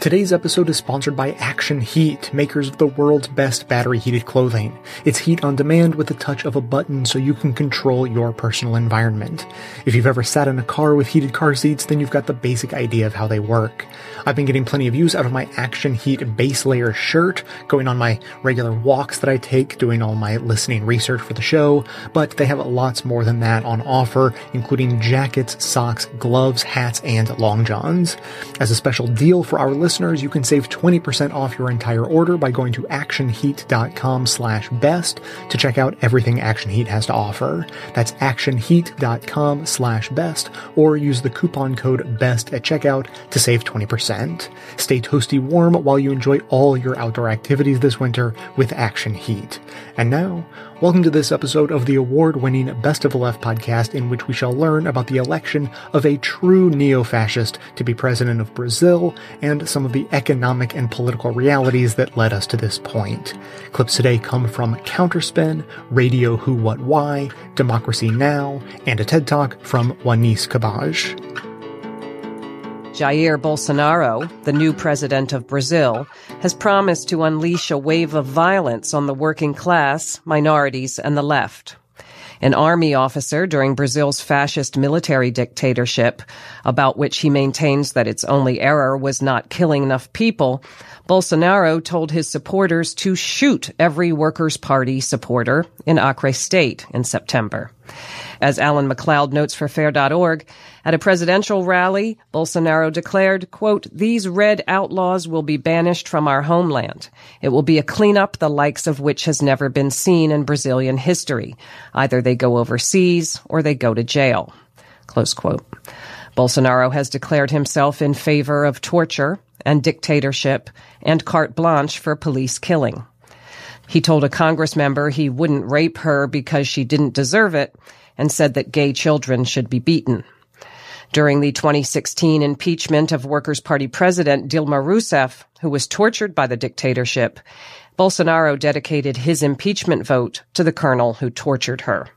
Today's episode is sponsored by Action Heat, makers of the world's best battery heated clothing. It's heat on demand with the touch of a button so you can control your personal environment. If you've ever sat in a car with heated car seats, then you've got the basic idea of how they work. I've been getting plenty of use out of my Action Heat base layer shirt, going on my regular walks that I take, doing all my listening research for the show, but they have lots more than that on offer, including jackets, socks, gloves, hats, and long johns. As a special deal for our listeners, listeners, you can save 20% off your entire order by going to actionheat.com slash best to check out everything Action Heat has to offer. That's actionheat.com slash best or use the coupon code BEST at checkout to save 20%. Stay toasty warm while you enjoy all your outdoor activities this winter with Action Heat. And now, Welcome to this episode of the award winning Best of the Left podcast, in which we shall learn about the election of a true neo fascist to be president of Brazil and some of the economic and political realities that led us to this point. Clips today come from Counterspin, Radio Who What Why, Democracy Now!, and a TED Talk from Wanis Kabbaj. Jair Bolsonaro, the new president of Brazil, has promised to unleash a wave of violence on the working class, minorities, and the left. An army officer during Brazil's fascist military dictatorship, about which he maintains that its only error was not killing enough people, Bolsonaro told his supporters to shoot every Workers' Party supporter in Acre State in September. As Alan MacLeod notes for fair.org, at a presidential rally, Bolsonaro declared, quote, these red outlaws will be banished from our homeland. It will be a cleanup the likes of which has never been seen in Brazilian history. Either they go overseas or they go to jail. Close quote. Bolsonaro has declared himself in favor of torture and dictatorship and carte blanche for police killing. He told a Congress member he wouldn't rape her because she didn't deserve it and said that gay children should be beaten. During the 2016 impeachment of Workers' Party President Dilma Rousseff, who was tortured by the dictatorship, Bolsonaro dedicated his impeachment vote to the colonel who tortured her.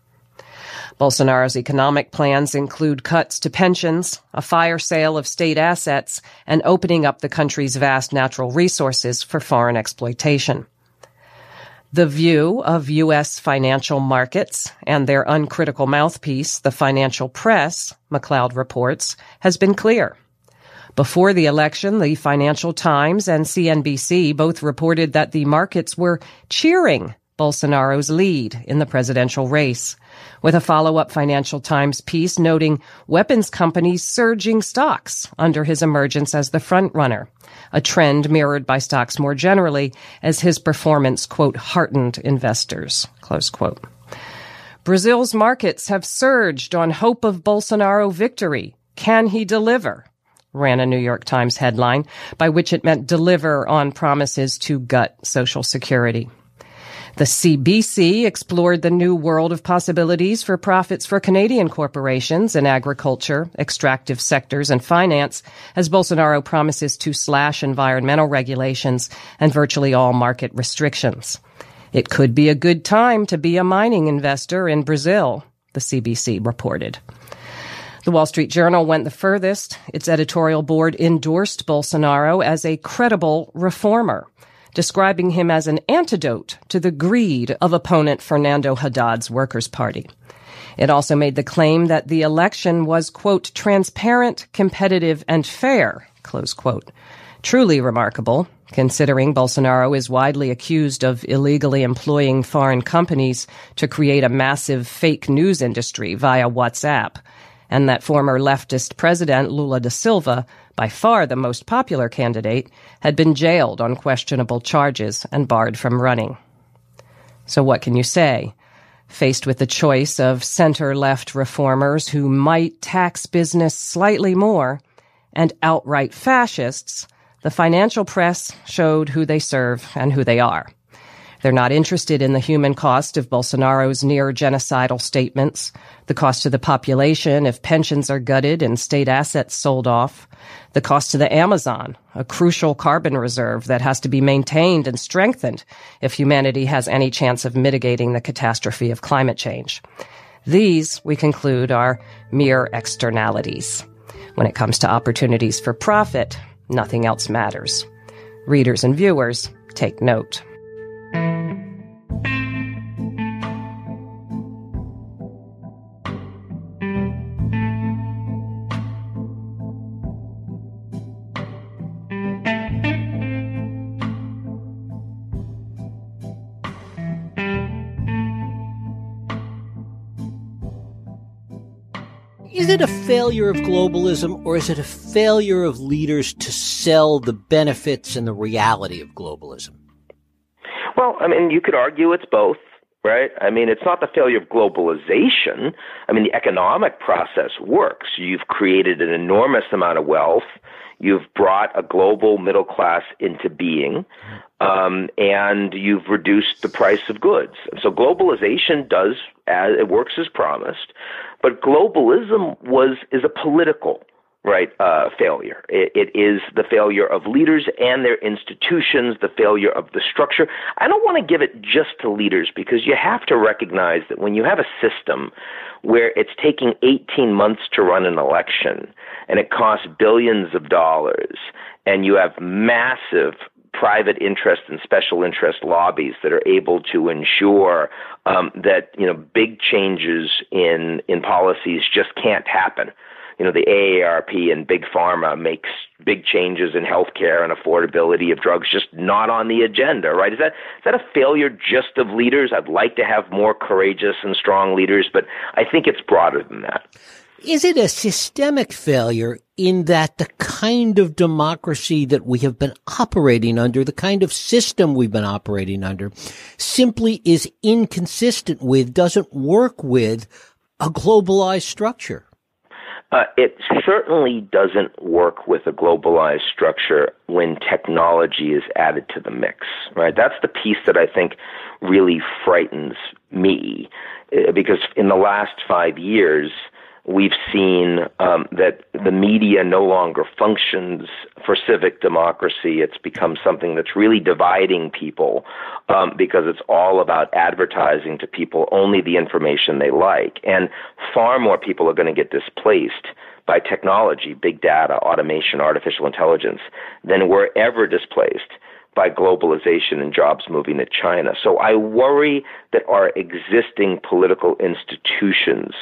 Bolsonaro's economic plans include cuts to pensions, a fire sale of state assets, and opening up the country's vast natural resources for foreign exploitation. The view of U.S. financial markets and their uncritical mouthpiece, the financial press, MacLeod reports, has been clear. Before the election, the Financial Times and CNBC both reported that the markets were cheering Bolsonaro's lead in the presidential race, with a follow-up Financial Times piece noting weapons companies surging stocks under his emergence as the frontrunner a trend mirrored by stocks more generally as his performance, quote, heartened investors, close quote. Brazil's markets have surged on hope of Bolsonaro victory. Can he deliver? ran a New York Times headline, by which it meant deliver on promises to gut Social Security. The CBC explored the new world of possibilities for profits for Canadian corporations in agriculture, extractive sectors, and finance, as Bolsonaro promises to slash environmental regulations and virtually all market restrictions. It could be a good time to be a mining investor in Brazil, the CBC reported. The Wall Street Journal went the furthest. Its editorial board endorsed Bolsonaro as a credible reformer describing him as an antidote to the greed of opponent Fernando Haddad's Workers' Party. It also made the claim that the election was, quote, transparent, competitive, and fair, close quote. Truly remarkable, considering Bolsonaro is widely accused of illegally employing foreign companies to create a massive fake news industry via WhatsApp, and that former leftist president Lula da Silva by far the most popular candidate, had been jailed on questionable charges and barred from running. So what can you say? Faced with the choice of center-left reformers who might tax business slightly more and outright fascists, the financial press showed who they serve and who they are. They're not interested in the human cost of Bolsonaro's near genocidal statements, the cost to the population if pensions are gutted and state assets sold off, the cost to the Amazon, a crucial carbon reserve that has to be maintained and strengthened if humanity has any chance of mitigating the catastrophe of climate change. These, we conclude, are mere externalities. When it comes to opportunities for profit, Nothing else matters. Readers and viewers, take note. Is it a failure of globalism or is it a failure of leaders to sell the benefits and the reality of globalism? Well, I mean, you could argue it's both, right? I mean, it's not the failure of globalization. I mean, the economic process works. You've created an enormous amount of wealth. You've brought a global middle class into being, um, and you've reduced the price of goods. So globalization does as it works as promised, but globalism was is a political right uh, failure. It, it is the failure of leaders and their institutions, the failure of the structure. I don't want to give it just to leaders because you have to recognize that when you have a system where it's taking 18 months to run an election and it costs billions of dollars and you have massive private interest and special interest lobbies that are able to ensure um, that you know big changes in in policies just can't happen you know, the AARP and Big Pharma makes big changes in healthcare and affordability of drugs just not on the agenda, right? Is that is that a failure just of leaders? I'd like to have more courageous and strong leaders, but I think it's broader than that. Is it a systemic failure in that the kind of democracy that we have been operating under, the kind of system we've been operating under, simply is inconsistent with, doesn't work with a globalized structure? Uh, it certainly doesn't work with a globalized structure when technology is added to the mix, right? That's the piece that I think really frightens me uh, because in the last five years, we've seen um, that the media no longer functions for civic democracy. It's become something that's really dividing people um, because it's all about advertising to people only the information they like. And far more people are going to get displaced by technology, big data, automation, artificial intelligence than were ever displaced by globalization and jobs moving to China. So I worry that our existing political institutions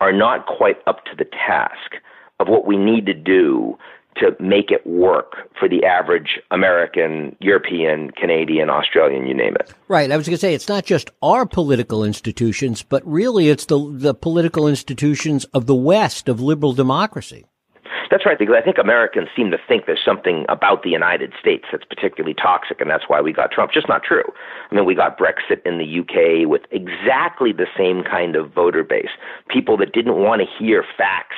are not quite up to the task of what we need to do to make it work for the average American, European, Canadian, Australian, you name it. Right. I was going to say it's not just our political institutions, but really it's the the political institutions of the West of liberal democracy. That's right, because I think Americans seem to think there's something about the United States that's particularly toxic, and that's why we got Trump. Just not true. I mean, we got Brexit in the UK with exactly the same kind of voter base. People that didn't want to hear facts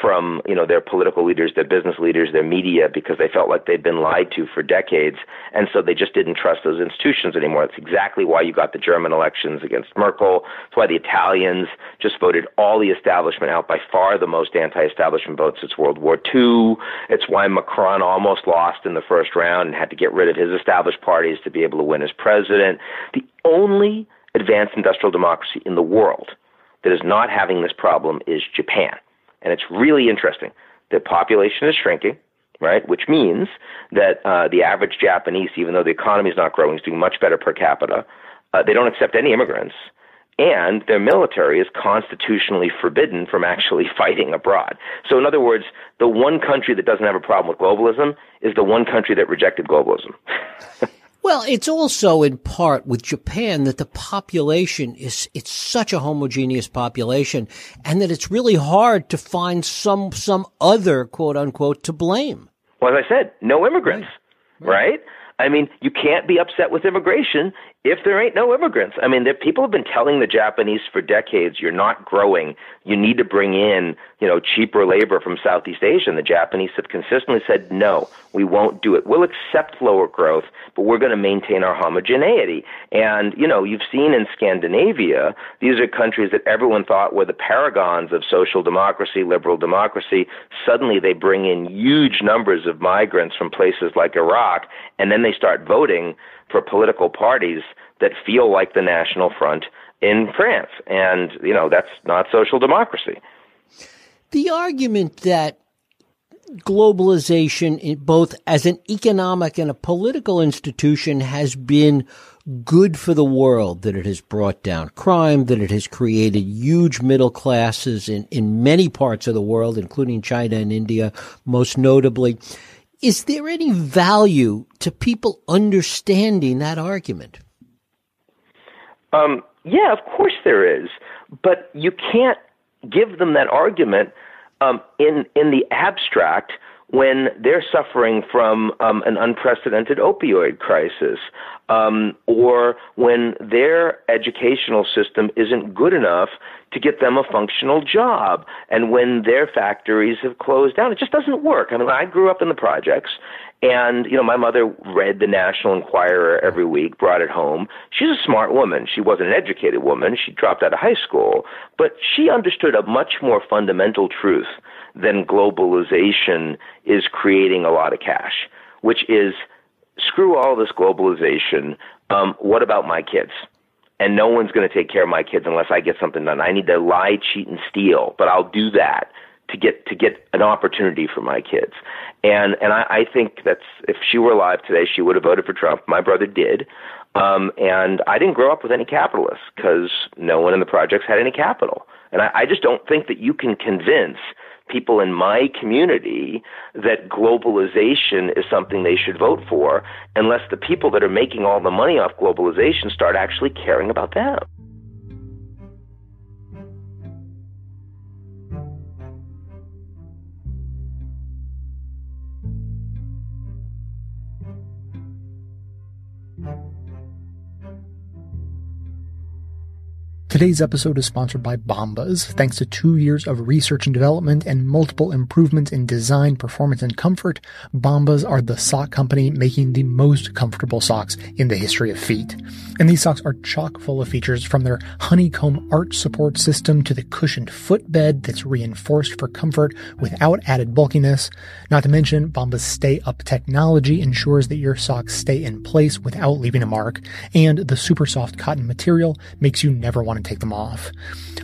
from you know their political leaders, their business leaders, their media because they felt like they'd been lied to for decades, and so they just didn't trust those institutions anymore. That's exactly why you got the German elections against Merkel. It's why the Italians just voted all the establishment out by far the most anti-establishment votes since World War II. It's why Macron almost lost in the first round and had to get rid of his established parties to be able to win as president. The only advanced industrial democracy in the world that is not having this problem is Japan. And it's really interesting. The population is shrinking, right? Which means that uh, the average Japanese, even though the economy is not growing, is doing much better per capita. Uh, they don't accept any immigrants, and their military is constitutionally forbidden from actually fighting abroad. So, in other words, the one country that doesn't have a problem with globalism is the one country that rejected globalism. Well, it's also in part with Japan that the population is, it's such a homogeneous population and that it's really hard to find some, some other quote unquote to blame. Well, as I said, no immigrants, right? right. right? I mean, you can't be upset with immigration if there ain't no immigrants. I mean, there, people have been telling the Japanese for decades, you're not growing. You need to bring in, you know, cheaper labor from Southeast Asia. And the Japanese have consistently said, no, we won't do it. We'll accept lower growth, but we're going to maintain our homogeneity. And, you know, you've seen in Scandinavia, these are countries that everyone thought were the paragons of social democracy, liberal democracy. Suddenly they bring in huge numbers of migrants from places like Iraq, and then they start voting for political parties that feel like the National Front in France. And, you know, that's not social democracy. The argument that globalization, both as an economic and a political institution, has been good for the world, that it has brought down crime, that it has created huge middle classes in, in many parts of the world, including China and India, most notably. Is there any value to people understanding that argument? Um, yeah, of course there is. But you can't give them that argument um, in in the abstract when they're suffering from um, an unprecedented opioid crisis, um, or when their educational system isn't good enough to get them a functional job, and when their factories have closed down. It just doesn't work. I mean, I grew up in the projects, and, you know, my mother read the National Enquirer every week, brought it home. She's a smart woman. She wasn't an educated woman. She dropped out of high school. But she understood a much more fundamental truth than globalization is creating a lot of cash, which is screw all this globalization. Um, what about my kids? And no one's going to take care of my kids unless I get something done. I need to lie, cheat, and steal, but I'll do that to get to get an opportunity for my kids. And and I, I think that's if she were alive today, she would have voted for Trump. My brother did. Um, and I didn't grow up with any capitalists because no one in the projects had any capital. And I, I just don't think that you can convince people in my community that globalization is something they should vote for unless the people that are making all the money off globalization start actually caring about them. Today's episode is sponsored by Bombas. Thanks to two years of research and development and multiple improvements in design, performance, and comfort, Bombas are the sock company making the most comfortable socks in the history of feet. And these socks are chock full of features from their honeycomb arch support system to the cushioned footbed that's reinforced for comfort without added bulkiness. Not to mention, Bombas Stay Up technology ensures that your socks stay in place without leaving a mark, and the super soft cotton material makes you never want to take them off.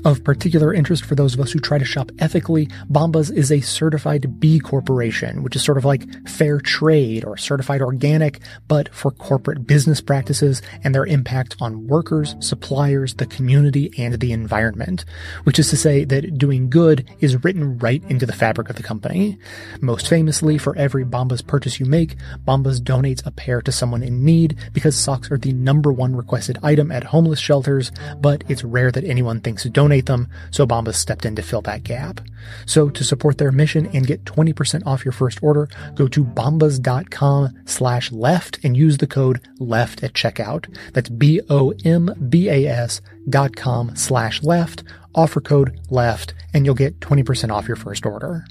Of particular interest for those of us who try to shop ethically, Bombas is a certified B Corporation, which is sort of like fair trade or certified organic, but for corporate business practices and their impact on workers, suppliers, the community, and the environment. Which is to say that doing good is written right into the fabric of the company. Most famously, for every Bombas purchase you make, Bombas donates a pair to someone in need because socks are the number one requested item at homeless shelters, but it's rare that anyone thinks to donate them, so Bombas stepped in to fill that gap. So to support their mission and get 20% off your first order, go to bombas.com slash left and use the code LEFT at checkout. That's B-O-M-B-A-S dot com slash left, offer code LEFT, and you'll get 20% off your first order.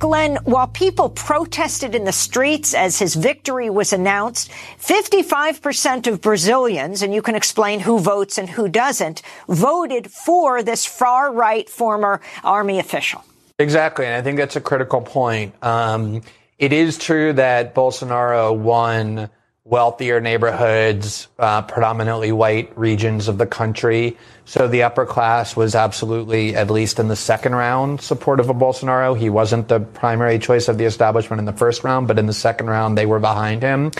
Glenn, while people protested in the streets as his victory was announced, 55% of Brazilians, and you can explain who votes and who doesn't, voted for this far right former army official. Exactly. And I think that's a critical point. Um, it is true that Bolsonaro won wealthier neighborhoods, uh, predominantly white regions of the country. So the upper class was absolutely, at least in the second round, supportive of Bolsonaro. He wasn't the primary choice of the establishment in the first round, but in the second round, they were behind him.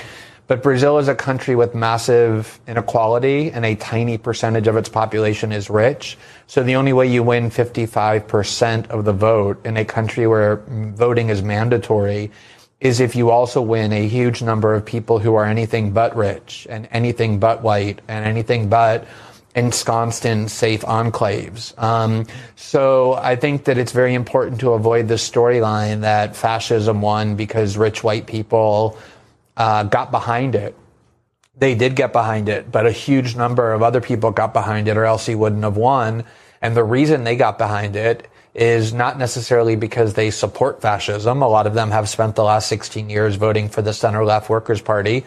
But Brazil is a country with massive inequality and a tiny percentage of its population is rich. So the only way you win 55% of the vote in a country where voting is mandatory is if you also win a huge number of people who are anything but rich and anything but white and anything but ensconced in safe enclaves. Um, so I think that it's very important to avoid the storyline that fascism won because rich white people uh, got behind it. They did get behind it, but a huge number of other people got behind it or else he wouldn't have won. And the reason they got behind it is not necessarily because they support fascism. A lot of them have spent the last 16 years voting for the center left workers party.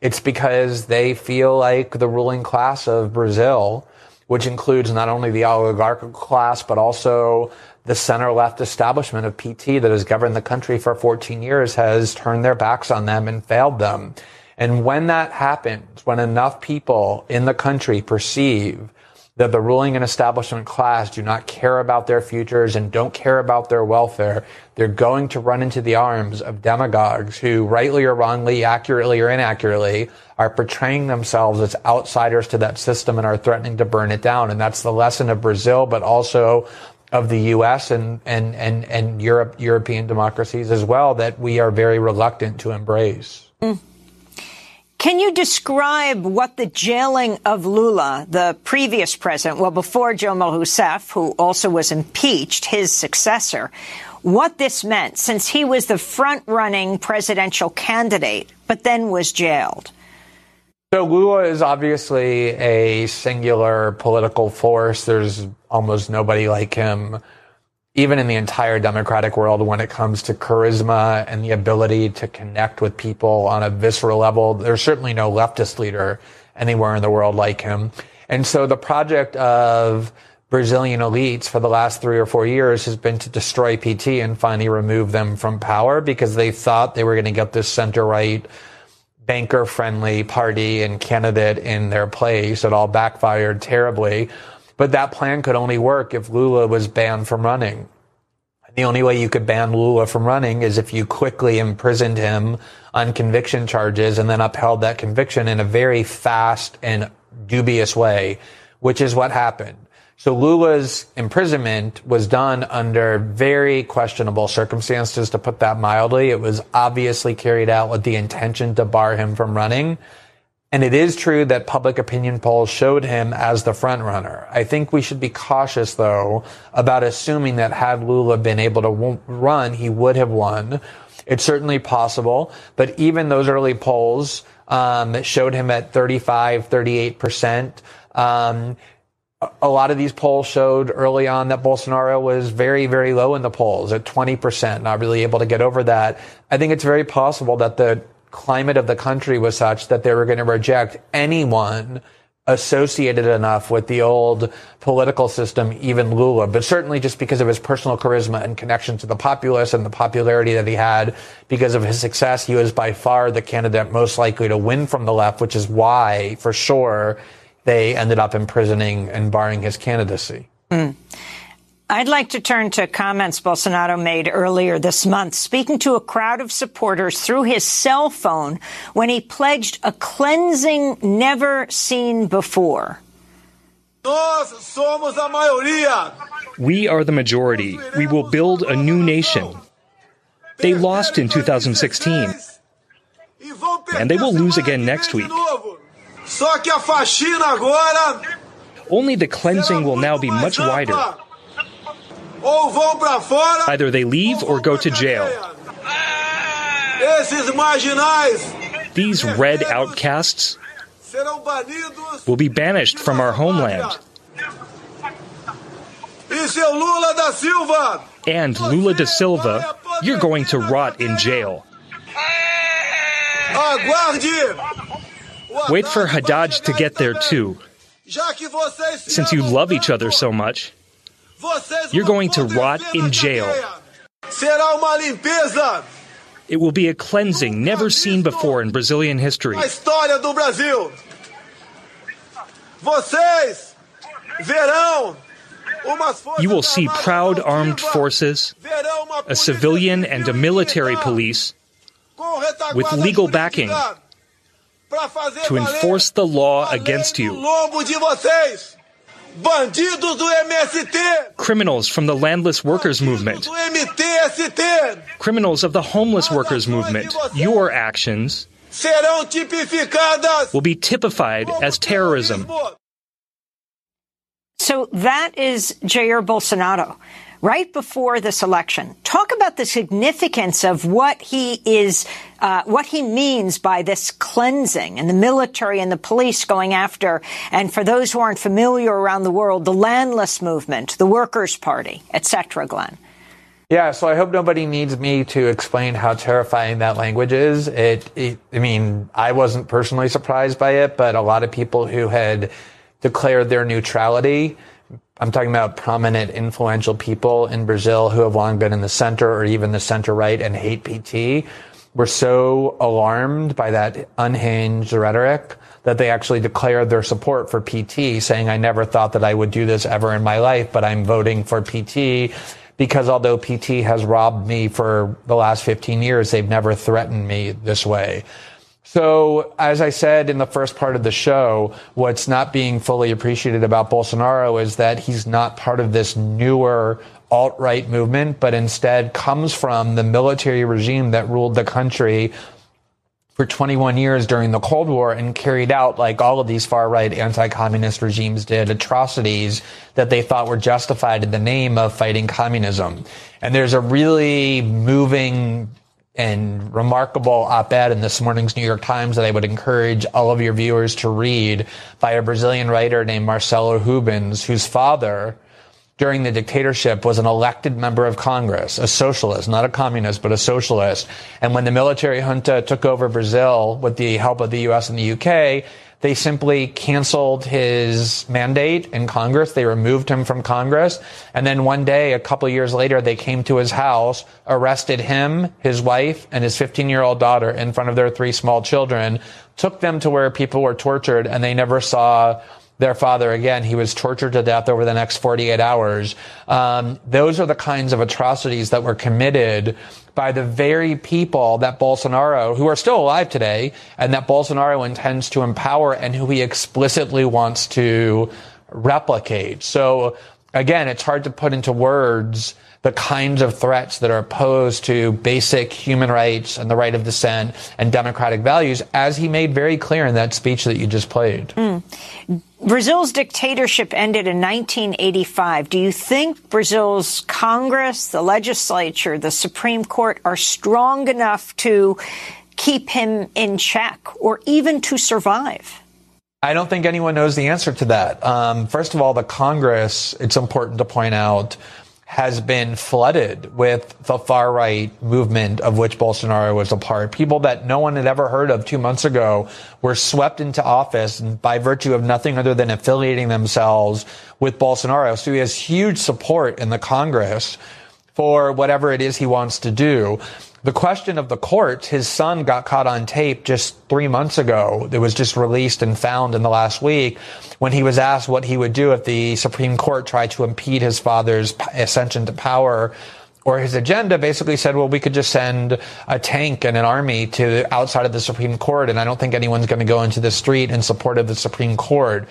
It's because they feel like the ruling class of Brazil, which includes not only the oligarchical class, but also the center left establishment of PT that has governed the country for 14 years has turned their backs on them and failed them. And when that happens, when enough people in the country perceive that the ruling and establishment class do not care about their futures and don't care about their welfare, they're going to run into the arms of demagogues who, rightly or wrongly, accurately or inaccurately, are portraying themselves as outsiders to that system and are threatening to burn it down. And that's the lesson of Brazil, but also of the U.S. and and and and Europe, European democracies as well that we are very reluctant to embrace. Mm. Can you describe what the jailing of Lula, the previous president, well, before Dilma Rousseff, who also was impeached, his successor, what this meant since he was the front-running presidential candidate, but then was jailed? So Lula is obviously a singular political force. There's almost nobody like him, even in the entire democratic world, when it comes to charisma and the ability to connect with people on a visceral level. There's certainly no leftist leader anywhere in the world like him. And so the project of Brazilian elites for the last three or four years has been to destroy PT and finally remove them from power because they thought they were going to get this center right banker friendly party and candidate in their place. It all backfired terribly. But that plan could only work if Lula was banned from running. The only way you could ban Lula from running is if you quickly imprisoned him on conviction charges and then upheld that conviction in a very fast and dubious way, which is what happened. So Lula's imprisonment was done under very questionable circumstances, to put that mildly. It was obviously carried out with the intention to bar him from running. And it is true that public opinion polls showed him as the front runner. I think we should be cautious, though, about assuming that had Lula been able to run, he would have won. It's certainly possible, but even those early polls um, showed him at 35, 38 percent. Um, a lot of these polls showed early on that Bolsonaro was very, very low in the polls at 20%, not really able to get over that. I think it's very possible that the climate of the country was such that they were going to reject anyone associated enough with the old political system, even Lula, but certainly just because of his personal charisma and connection to the populace and the popularity that he had because of his success, he was by far the candidate most likely to win from the left, which is why, for sure, they ended up imprisoning and barring his candidacy. Mm. I'd like to turn to comments Bolsonaro made earlier this month, speaking to a crowd of supporters through his cell phone when he pledged a cleansing never seen before. We are the majority. We will build a new nation. They lost in 2016, and they will lose again next week. Só que a faxina agora. Only the cleansing will now be much wider. Either they leave or go to jail. These red outcasts will be banished from our homeland. And Lula da Silva, you're going to rot in jail. Wait for Haddad to get there too. Since you love each other so much, you're going to rot in jail. It will be a cleansing never seen before in Brazilian history. You will see proud armed forces, a civilian and a military police with legal backing to enforce the law against you. Criminals from the landless workers movement. Criminals of the homeless workers movement. Your actions will be typified as terrorism. So that is Jair Bolsonaro right before this election. Talk about the significance of what he is, uh, what he means by this cleansing and the military and the police going after, and for those who aren't familiar around the world, the landless movement, the Workers' Party, etc. Glenn. Yeah, so I hope nobody needs me to explain how terrifying that language is. It, it, I mean, I wasn't personally surprised by it, but a lot of people who had declared their neutrality I'm talking about prominent, influential people in Brazil who have long been in the center or even the center right and hate PT were so alarmed by that unhinged rhetoric that they actually declared their support for PT, saying, I never thought that I would do this ever in my life, but I'm voting for PT because although PT has robbed me for the last 15 years, they've never threatened me this way. So, as I said in the first part of the show, what's not being fully appreciated about Bolsonaro is that he's not part of this newer alt right movement, but instead comes from the military regime that ruled the country for 21 years during the Cold War and carried out, like all of these far right anti communist regimes did, atrocities that they thought were justified in the name of fighting communism. And there's a really moving and remarkable op-ed in this morning's New York Times that I would encourage all of your viewers to read by a Brazilian writer named Marcelo Rubens, whose father during the dictatorship was an elected member of Congress, a socialist, not a communist, but a socialist. And when the military junta took over Brazil with the help of the US and the UK, they simply canceled his mandate in Congress. They removed him from Congress. And then one day, a couple years later, they came to his house, arrested him, his wife, and his 15 year old daughter in front of their three small children, took them to where people were tortured, and they never saw their father again. He was tortured to death over the next 48 hours. Um, those are the kinds of atrocities that were committed by the very people that Bolsonaro, who are still alive today, and that Bolsonaro intends to empower and who he explicitly wants to replicate. So again, it's hard to put into words the kinds of threats that are posed to basic human rights and the right of dissent and democratic values, as he made very clear in that speech that you just played. Mm. Brazil's dictatorship ended in 1985. Do you think Brazil's Congress, the legislature, the Supreme Court are strong enough to keep him in check or even to survive? I don't think anyone knows the answer to that. Um, first of all, the Congress, it's important to point out, has been flooded with the far right movement of which Bolsonaro was a part. People that no one had ever heard of two months ago were swept into office by virtue of nothing other than affiliating themselves with Bolsonaro. So he has huge support in the Congress for whatever it is he wants to do. The question of the courts, his son got caught on tape just three months ago. It was just released and found in the last week when he was asked what he would do if the Supreme Court tried to impede his father's ascension to power or his agenda basically said, well, we could just send a tank and an army to outside of the Supreme Court, and I don't think anyone's going to go into the street in support of the Supreme Court.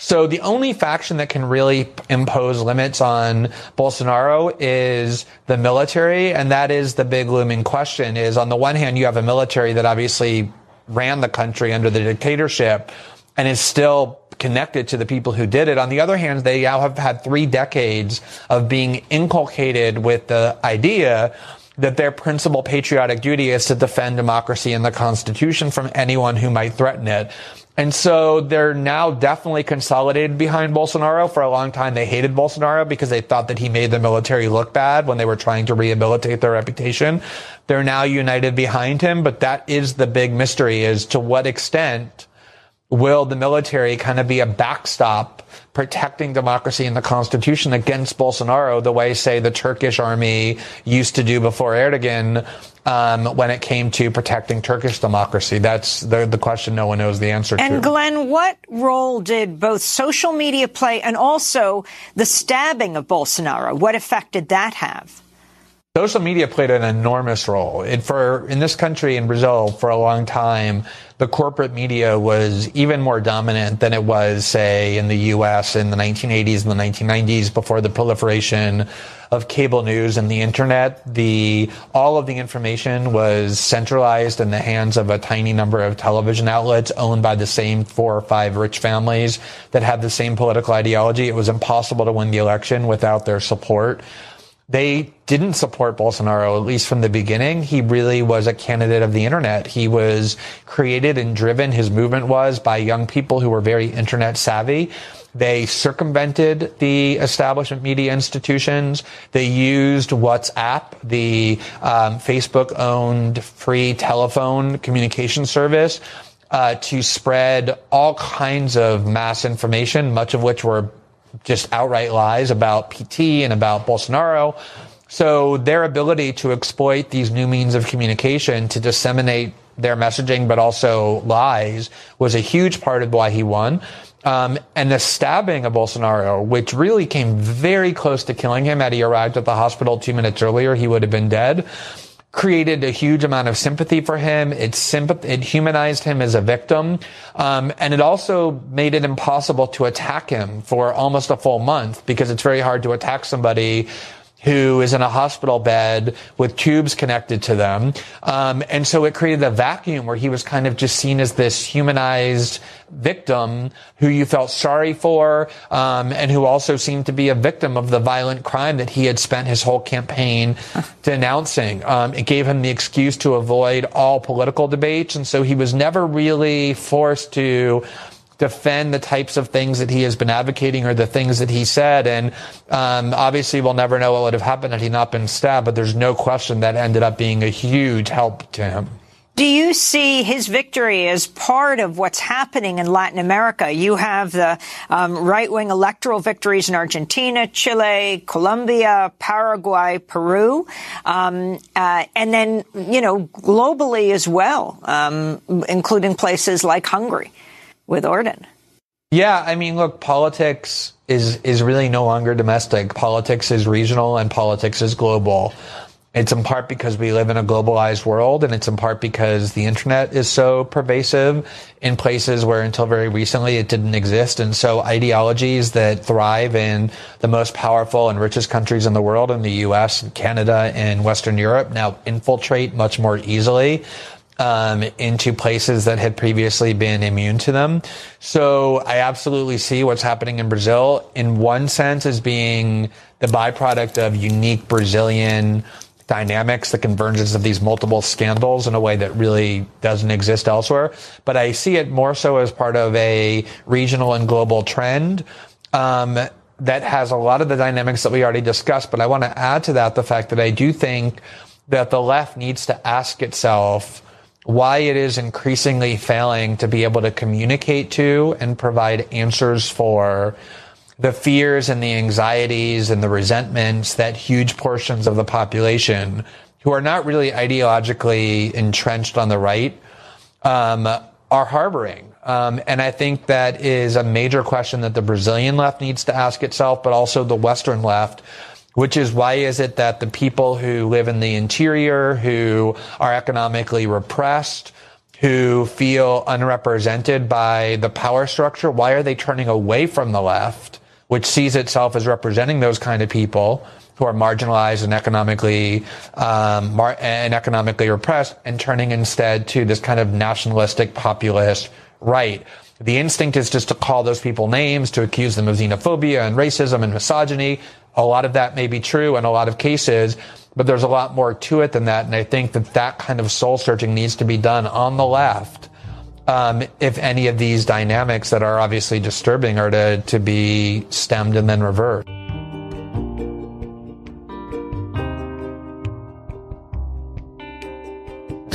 So the only faction that can really impose limits on Bolsonaro is the military, and that is the big looming question is on the one hand, you have a military that obviously ran the country under the dictatorship and is still connected to the people who did it. On the other hand, they now have had three decades of being inculcated with the idea that their principal patriotic duty is to defend democracy and the Constitution from anyone who might threaten it. And so they're now definitely consolidated behind Bolsonaro. For a long time, they hated Bolsonaro because they thought that he made the military look bad when they were trying to rehabilitate their reputation. They're now united behind him, but that is the big mystery is to what extent will the military kind of be a backstop protecting democracy and the constitution against Bolsonaro the way, say, the Turkish army used to do before Erdogan um, when it came to protecting Turkish democracy? That's the, the question no one knows the answer and to. And Glenn, what role did both social media play and also the stabbing of Bolsonaro? What effect did that have? Social media played an enormous role. It, for in this country, in Brazil, for a long time, the corporate media was even more dominant than it was, say, in the U.S. in the 1980s and the 1990s before the proliferation of cable news and the internet. The all of the information was centralized in the hands of a tiny number of television outlets owned by the same four or five rich families that had the same political ideology. It was impossible to win the election without their support they didn't support Bolsonaro, at least from the beginning. He really was a candidate of the internet. He was created and driven, his movement was, by young people who were very internet savvy. They circumvented the establishment media institutions. They used WhatsApp, the um, Facebook owned free telephone communication service. Uh, to spread all kinds of mass information, much of which were just outright lies about PT and about Bolsonaro. So their ability to exploit these new means of communication to disseminate their messaging, but also lies, was a huge part of why he won. Um, and the stabbing of Bolsonaro, which really came very close to killing him, had he arrived at the hospital two minutes earlier, he would have been dead created a huge amount of sympathy for him. It sympath- it humanized him as a victim, um, and it also made it impossible to attack him for almost a full month because it's very hard to attack somebody who is in a hospital bed with tubes connected to them. Um, and so it created a vacuum where he was kind of just seen as this humanized victim who you felt sorry for, um, and who also seemed to be a victim of the violent crime that he had spent his whole campaign denouncing. Um, it gave him the excuse to avoid all political debates. And so he was never really forced to defend the types of things that he has been advocating or the things that he said. And um, obviously, we'll never know what would have happened had he not been stabbed. But there's no question that ended up being a huge help to him. Do you see his victory as part of what's happening in Latin America? You have the um, right-wing electoral victories in Argentina, Chile, Colombia, Paraguay, Peru, um, uh, and then you know globally as well, um, including places like Hungary with Orban. Yeah, I mean, look, politics is is really no longer domestic. Politics is regional, and politics is global. It's in part because we live in a globalized world, and it's in part because the internet is so pervasive in places where until very recently it didn't exist. And so ideologies that thrive in the most powerful and richest countries in the world, in the US, and Canada, and Western Europe, now infiltrate much more easily um, into places that had previously been immune to them. So I absolutely see what's happening in Brazil in one sense as being the byproduct of unique Brazilian dynamics, the convergence of these multiple scandals in a way that really doesn't exist elsewhere. But I see it more so as part of a regional and global trend. Um, that has a lot of the dynamics that we already discussed, but I want to add to that the fact that I do think that the left needs to ask itself why it is increasingly failing to be able to communicate to and provide answers for the fears and the anxieties and the resentments that huge portions of the population who are not really ideologically entrenched on the right um, are harboring. Um, and I think that is a major question that the Brazilian left needs to ask itself, but also the Western left which is why is it that the people who live in the interior, who are economically repressed, who feel unrepresented by the power structure, why are they turning away from the left, which sees itself as representing those kind of people who are marginalized and economically um, mar- and economically repressed, and turning instead to this kind of nationalistic populist right? The instinct is just to call those people names, to accuse them of xenophobia and racism and misogyny. A lot of that may be true in a lot of cases, but there's a lot more to it than that. And I think that that kind of soul searching needs to be done on the left. Um, if any of these dynamics that are obviously disturbing are to, to be stemmed and then reversed.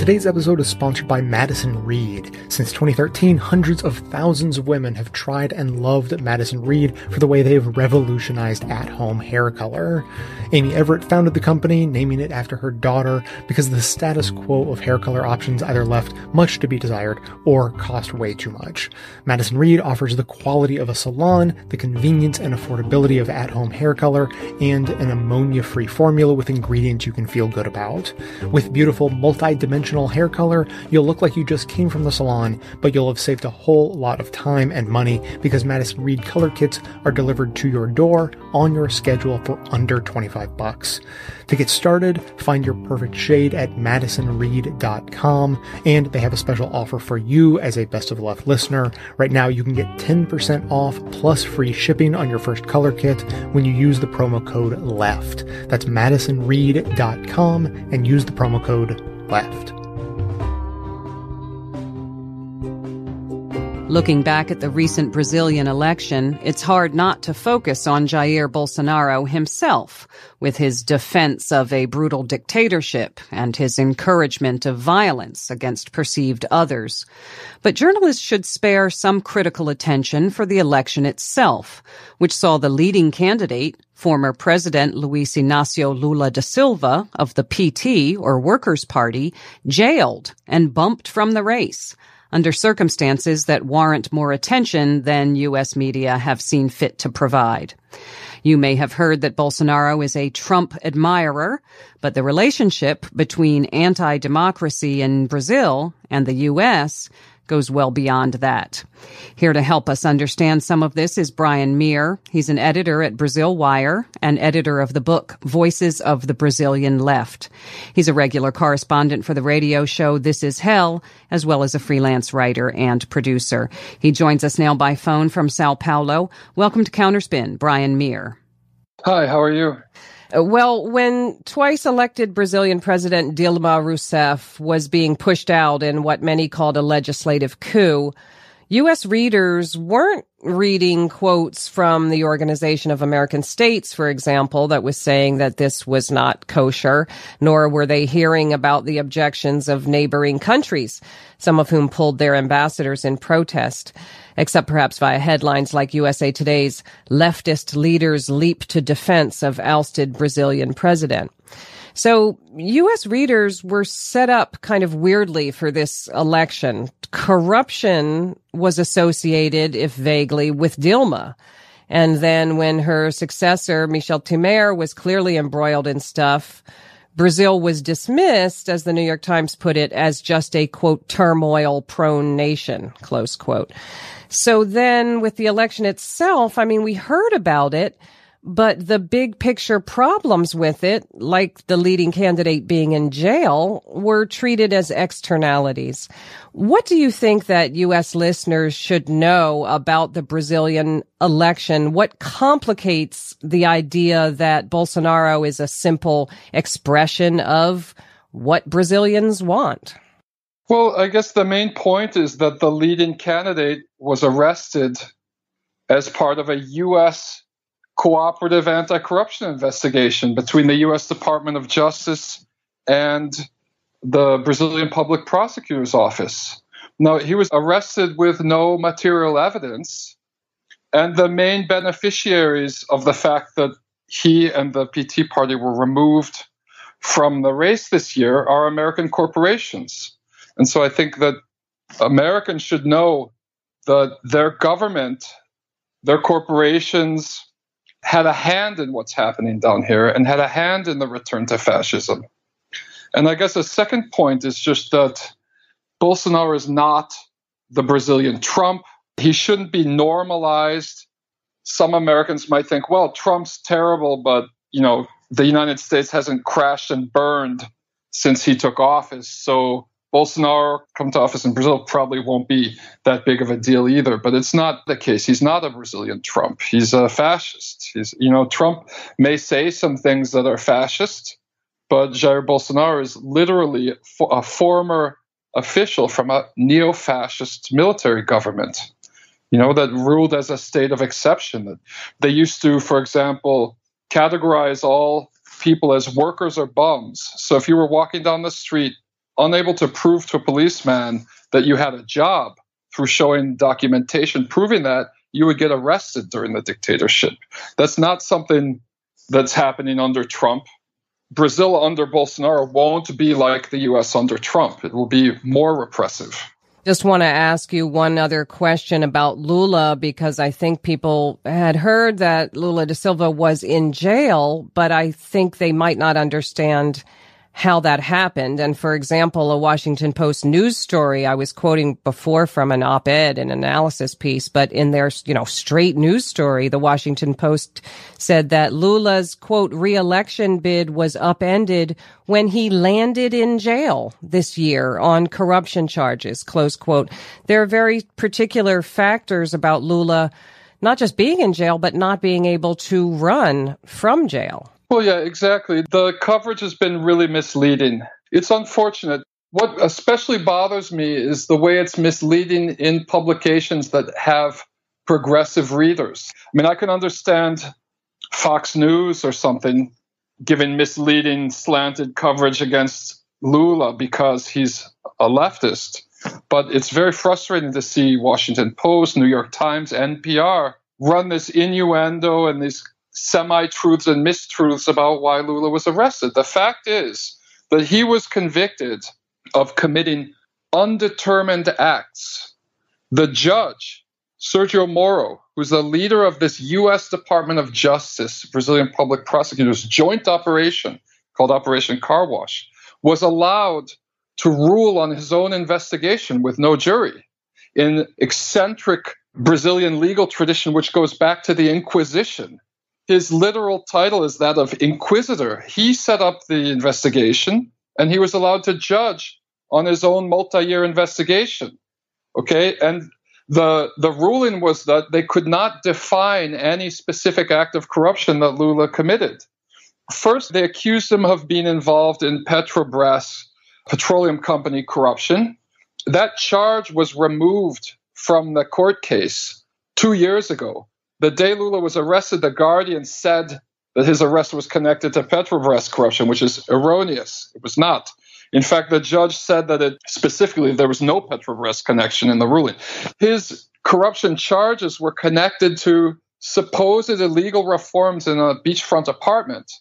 Today's episode is sponsored by Madison Reed. Since 2013, hundreds of thousands of women have tried and loved Madison Reed for the way they have revolutionized at home hair color. Amy Errett founded the company, naming it after her daughter, because the status quo of hair color options either left much to be desired or cost way too much. Madison Reed offers the quality of a salon, the convenience and affordability of at home hair color, and an ammonia free formula with ingredients you can feel good about. With beautiful multi dimensional hair color, you'll look like you just came from the salon, but you'll have saved a whole lot of time and money because Madison Reed color kits are delivered to your door on your schedule for under 25 bucks. To get started, find your perfect shade at madisonreed.com and they have a special offer for you as a Best of Left listener. Right now you can get 10% off plus free shipping on your first color kit when you use the promo code LEFT. That's madisonreed.com and use the promo code LEFT. Looking back at the recent Brazilian election, it's hard not to focus on Jair Bolsonaro himself, with his defense of a brutal dictatorship and his encouragement of violence against perceived others. But journalists should spare some critical attention for the election itself, which saw the leading candidate, former President Luiz Inácio Lula da Silva of the PT, or Workers' Party, jailed and bumped from the race under circumstances that warrant more attention than U.S. media have seen fit to provide. You may have heard that Bolsonaro is a Trump admirer, but the relationship between anti-democracy in Brazil and the U.S goes well beyond that. Here to help us understand some of this is Brian Mier. He's an editor at Brasil Wire and editor of the book Voices of the Brazilian Left. He's a regular correspondent for the radio show This Is Hell, as well as a freelance writer and producer. He joins us now by phone from Sao Paulo. Welcome to Counterspin, Brian Mier. Hi, how are you? Well, when twice elected Brazilian President Dilma Rousseff was being pushed out in what many called a legislative coup, U.S. readers weren't reading quotes from the Organization of American States, for example, that was saying that this was not kosher, nor were they hearing about the objections of neighboring countries, some of whom pulled their ambassadors in protest except perhaps via headlines like USA Today's leftist leaders leap to defense of ousted Brazilian president. So U.S. readers were set up kind of weirdly for this election. Corruption was associated, if vaguely, with Dilma. And then when her successor, Michel Temer, was clearly embroiled in stuff, Brazil was dismissed, as the New York Times put it, as just a quote, turmoil prone nation, close quote. So then with the election itself, I mean, we heard about it, but the big picture problems with it, like the leading candidate being in jail, were treated as externalities. What do you think that U.S. listeners should know about the Brazilian election? What complicates the idea that Bolsonaro is a simple expression of what Brazilians want? Well, I guess the main point is that the leading candidate was arrested as part of a U.S. cooperative anti corruption investigation between the U.S. Department of Justice and the Brazilian Public Prosecutor's Office. Now, he was arrested with no material evidence, and the main beneficiaries of the fact that he and the PT party were removed from the race this year are American corporations. And so I think that Americans should know that their government, their corporations had a hand in what's happening down here and had a hand in the return to fascism. And I guess the second point is just that Bolsonaro is not the Brazilian Trump. He shouldn't be normalized. Some Americans might think, well, Trump's terrible, but you know, the United States hasn't crashed and burned since he took office. So Bolsonaro come to office in Brazil probably won't be that big of a deal either. But it's not the case. He's not a Brazilian Trump. He's a fascist. He's, you know, Trump may say some things that are fascist, but Jair Bolsonaro is literally a former official from a neo-fascist military government. You know that ruled as a state of exception. They used to, for example, categorize all people as workers or bums. So if you were walking down the street unable to prove to a policeman that you had a job through showing documentation proving that, you would get arrested during the dictatorship. That's not something that's happening under Trump. Brazil under Bolsonaro won't be like the US under Trump. It will be more repressive. Just want to ask you one other question about Lula because I think people had heard that Lula da Silva was in jail, but I think they might not understand how that happened. And for example, a Washington Post news story I was quoting before from an op-ed, an analysis piece, but in their, you know, straight news story, the Washington Post said that Lula's quote, reelection bid was upended when he landed in jail this year on corruption charges, close quote. There are very particular factors about Lula not just being in jail, but not being able to run from jail. Well, yeah, exactly. The coverage has been really misleading. It's unfortunate. what especially bothers me is the way it's misleading in publications that have progressive readers. I mean, I can understand Fox News or something giving misleading, slanted coverage against Lula because he's a leftist. But it's very frustrating to see Washington Post, New York Times, NPR run this innuendo and these semi truths and mistruths about why Lula was arrested. The fact is that he was convicted of committing undetermined acts. The judge, Sergio Moro, who's the leader of this U.S. Department of Justice, Brazilian public prosecutor's joint operation called Operation Car Wash, was allowed to rule on his own investigation with no jury in eccentric Brazilian legal tradition, which goes back to the Inquisition. His literal title is that of inquisitor. He set up the investigation and he was allowed to judge on his own multi-year investigation. Okay, and the the ruling was that they could not define any specific act of corruption that Lula committed. First, they accused him of being involved in Petrobras petroleum company corruption. That charge was removed from the court case two years ago. The day Lula was arrested, the Guardian said that his arrest was connected to Petrobras corruption, which is erroneous. It was not. In fact, the judge said that it specifically there was no Petrobras connection in the ruling. His corruption charges were connected to supposed illegal reforms in a beachfront apartment.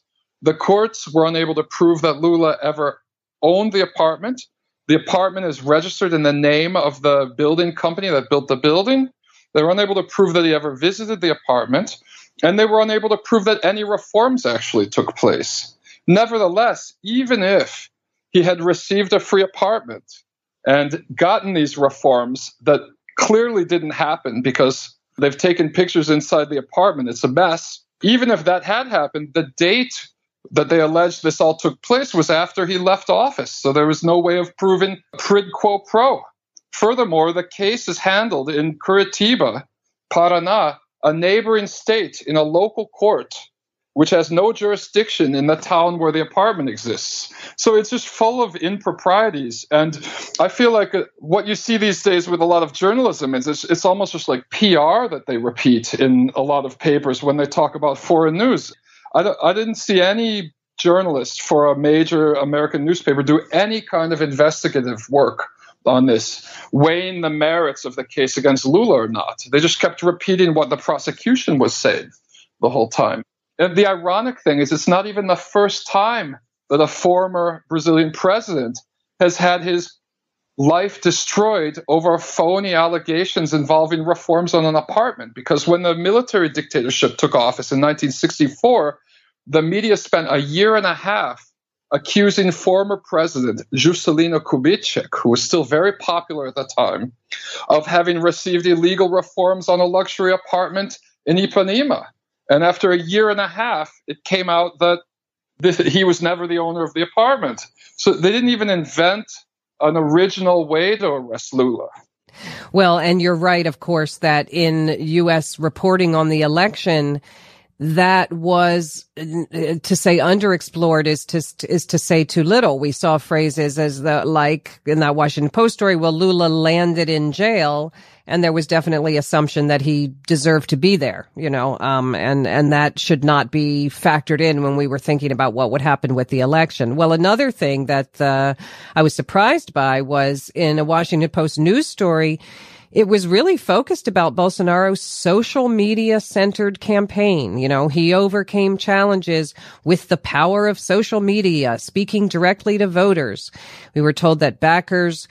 The courts were unable to prove that Lula ever owned the apartment. The apartment is registered in the name of the building company that built the building. They were unable to prove that he ever visited the apartment, and they were unable to prove that any reforms actually took place. Nevertheless, even if he had received a free apartment and gotten these reforms that clearly didn't happen because they've taken pictures inside the apartment, it's a mess. Even if that had happened, the date that they alleged this all took place was after he left office. So there was no way of proving quid quo pro. Furthermore, the case is handled in Curitiba, Paraná, a neighboring state, in a local court, which has no jurisdiction in the town where the apartment exists. So it's just full of improprieties. And I feel like uh, what you see these days with a lot of journalism is it's, it's almost just like PR that they repeat in a lot of papers when they talk about foreign news. I, I didn't see any journalist for a major American newspaper do any kind of investigative work on this, weighing the merits of the case against Lula or not. They just kept repeating what the prosecution was saying the whole time. And the ironic thing is, it's not even the first time that a former Brazilian president has had his life destroyed over phony allegations involving reforms on an apartment. Because when the military dictatorship took office in 1964, the media spent a year and a half accusing former president Juscelino Kubitschek, who was still very popular at the time, of having received illegal reforms on a luxury apartment in Ipanema. And after a year and a half, it came out that this, he was never the owner of the apartment. So they didn't even invent an original way to arrest Lula. Well, and you're right, of course, that in U.S. reporting on the election, that was to say underexplored is to is to say too little. We saw phrases as the like in that Washington Post story. Well, Lula landed in jail, and there was definitely assumption that he deserved to be there. You know, um, and and that should not be factored in when we were thinking about what would happen with the election. Well, another thing that uh, I was surprised by was in a Washington Post news story it was really focused about Bolsonaro's social media centered campaign. You know, he overcame challenges with the power of social media, speaking directly to voters. We were told that backers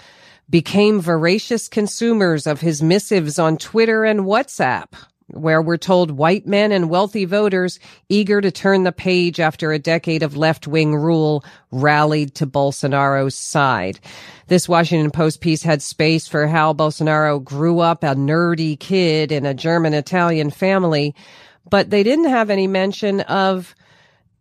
became voracious consumers of his missives on Twitter and WhatsApp where we're told white men and wealthy voters eager to turn the page after a decade of left-wing rule rallied to Bolsonaro's side. This Washington Post piece had space for how Bolsonaro grew up a nerdy kid in a German Italian family, but they didn't have any mention of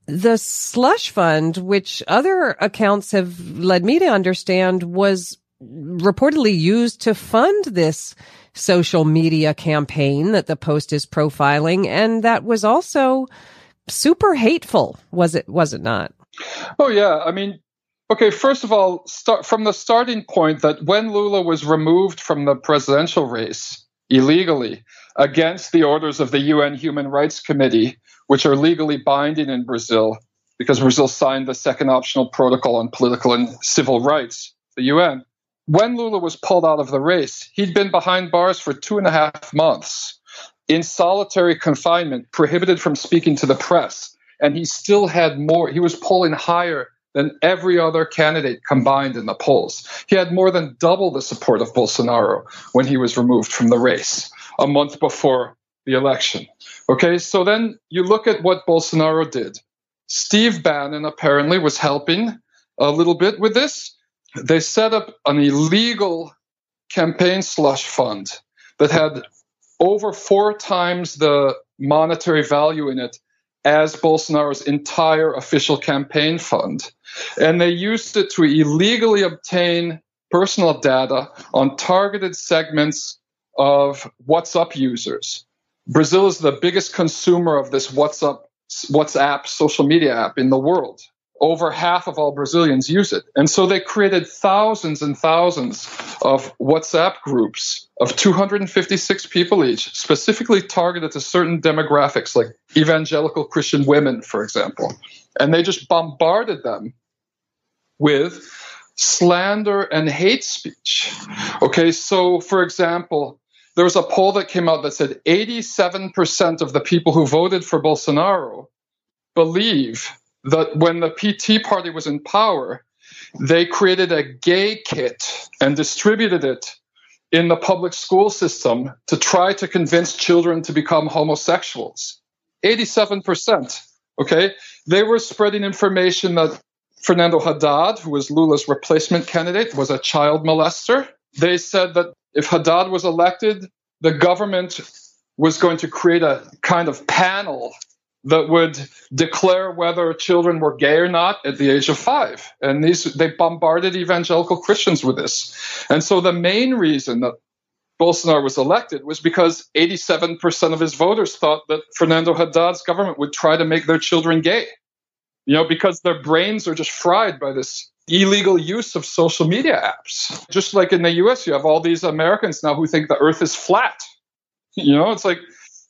the slush fund, which other accounts have led me to understand was reportedly used to fund this social media campaign that the Post is profiling. And that was also super hateful, was it, was it not? Oh, yeah. I mean, Okay, first of all, start from the starting point that when Lula was removed from the presidential race illegally against the orders of the UN Human Rights Committee, which are legally binding in Brazil, because Brazil signed the second optional protocol on political and civil rights, the UN. When Lula was pulled out of the race, he'd been behind bars for two and a half months in solitary confinement, prohibited from speaking to the press. And he still had more, he was polling higher than every other candidate combined in the polls. He had more than double the support of Bolsonaro when he was removed from the race a month before the election. Okay, so then you look at what Bolsonaro did. Steve Bannon apparently was helping a little bit with this. They set up an illegal campaign slush fund that had over four times the monetary value in it as Bolsonaro's entire official campaign fund. And they used it to illegally obtain personal data on targeted segments of WhatsApp users. Brazil is the biggest consumer of this WhatsApp, WhatsApp social media app in the world. Over half of all Brazilians use it. And so they created thousands and thousands of WhatsApp groups of 256 people each, specifically targeted to certain demographics like evangelical Christian women, for example. And they just bombarded them with slander and hate speech. Okay, so for example, there was a poll that came out that said 87% of the people who voted for Bolsonaro believe that when the PT party was in power, they created a gay kit and distributed it in the public school system to try to convince children to become homosexuals. 87%. Okay. They were spreading information that Fernando Haddad, who was Lula's replacement candidate, was a child molester. They said that if Haddad was elected, the government was going to create a kind of panel that would declare whether children were gay or not at the age of five. And these they bombarded evangelical Christians with this. And so the main reason that Bolsonaro was elected was because 87% of his voters thought that Fernando Haddad's government would try to make their children gay. You know, because their brains are just fried by this illegal use of social media apps. Just like in the US, you have all these Americans now who think the earth is flat. You know, it's like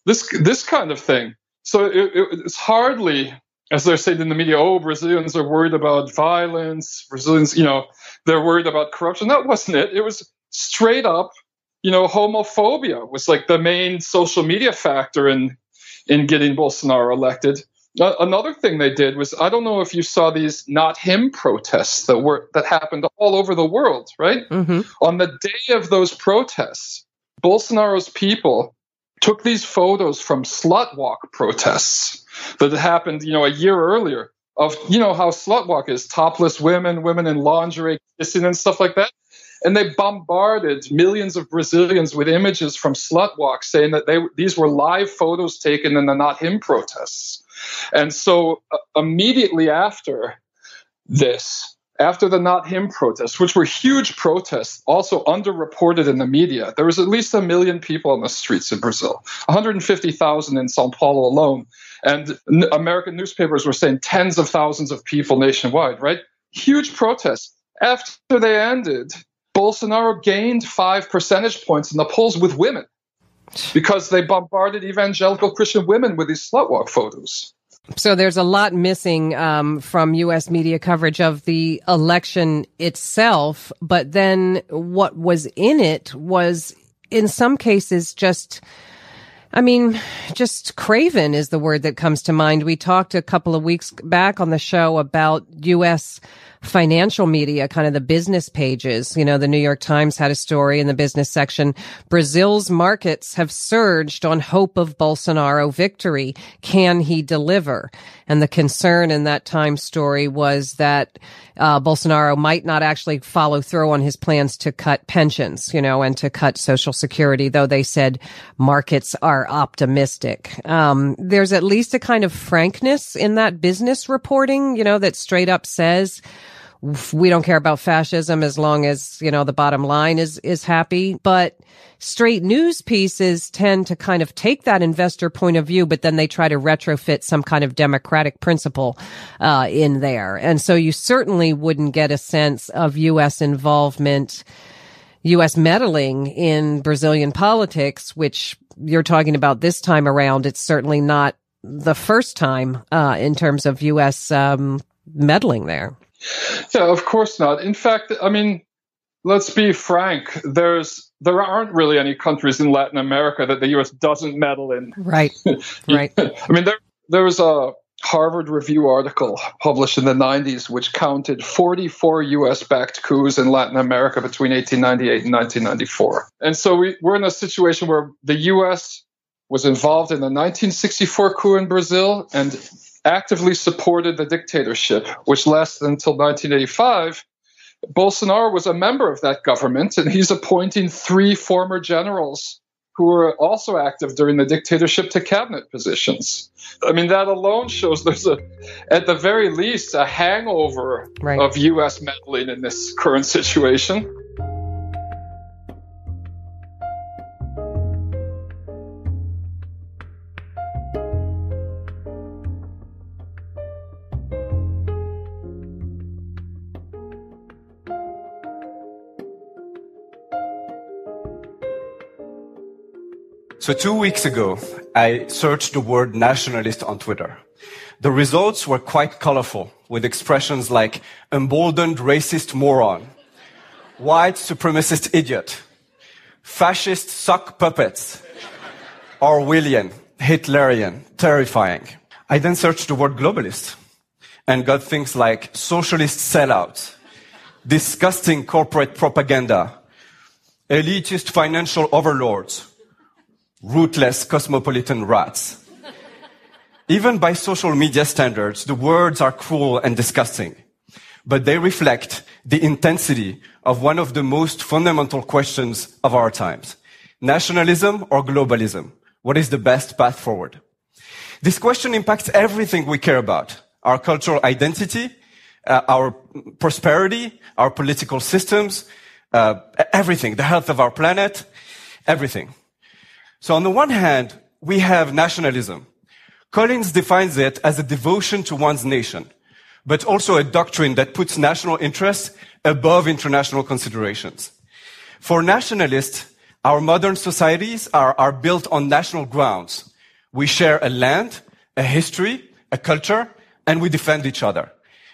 this this kind of thing. So it, it, it's hardly, as they're saying in the media, oh, Brazilians are worried about violence. Brazilians, you know, they're worried about corruption. That wasn't it. It was straight up, you know, homophobia was like the main social media factor in in getting Bolsonaro elected. Another thing they did was I don't know if you saw these not him protests that were that happened all over the world, right? Mm-hmm. On the day of those protests, Bolsonaro's people took these photos from slut walk protests that happened, you know, a year earlier of, you know, how slut walk is topless women, women in lingerie, kissing and stuff like that. And they bombarded millions of Brazilians with images from slut walk saying that they, these were live photos taken in the not him protests. And so uh, immediately after this, after the Not Him protests, which were huge protests, also underreported in the media, there was at least a million people on the streets in Brazil, 150,000 in Sao Paulo alone. And American newspapers were saying tens of thousands of people nationwide, right? Huge protests. After they ended, Bolsonaro gained five percentage points in the polls with women because they bombarded evangelical Christian women with these slut walk photos. So there's a lot missing um, from U.S. media coverage of the election itself, but then what was in it was, in some cases, just. I mean, just craven is the word that comes to mind. We talked a couple of weeks back on the show about U.S financial media, kind of the business pages. You know, the New York Times had a story in the business section. Brazil's markets have surged on hope of Bolsonaro victory. Can he deliver? And the concern in that time story was that uh, Bolsonaro might not actually follow through on his plans to cut pensions, you know, and to cut Social Security, though they said markets are optimistic. Um, there's at least a kind of frankness in that business reporting, you know, that straight up says we don't care about fascism as long as, you know, the bottom line is, is happy. But straight news pieces tend to kind of take that investor point of view, but then they try to retrofit some kind of democratic principle, uh, in there. And so you certainly wouldn't get a sense of U.S. involvement, U.S. meddling in Brazilian politics, which you're talking about this time around. It's certainly not the first time, uh, in terms of U.S. Um, meddling there. Yeah, of course not. In fact, I mean, let's be frank. There's there aren't really any countries in Latin America that the U.S. doesn't meddle in. Right. right. I mean, there there was a Harvard Review article published in the 90s which counted 44 U.S. backed coups in Latin America between 1898 and 1994. And so we, we're in a situation where the U.S. was involved in the 1964 coup in Brazil and actively supported the dictatorship, which lasted until 1985. Bolsonaro was a member of that government, and he's appointing three former generals who were also active during the dictatorship to cabinet positions. I mean, that alone shows there's a, at the very least, a hangover right. of U.S. meddling in this current situation. So two weeks ago, I searched the word nationalist on Twitter. The results were quite colorful with expressions like emboldened racist moron, white supremacist idiot, fascist sock puppets, Orwellian, Hitlerian, terrifying. I then searched the word globalist and got things like socialist sellout, disgusting corporate propaganda, elitist financial overlords, rootless cosmopolitan rats. Even by social media standards, the words are cruel and disgusting, but they reflect the intensity of one of the most fundamental questions of our times. Nationalism or globalism? What is the best path forward? This question impacts everything we care about. Our cultural identity, uh, our prosperity, our political systems, uh, everything, the health of our planet, everything. So on the one hand, we have nationalism. Collins defines it as a devotion to one's nation, but also a doctrine that puts national interests above international considerations. For nationalists, our modern societies are, are built on national grounds. We share a land, a history, a culture, and we defend each other.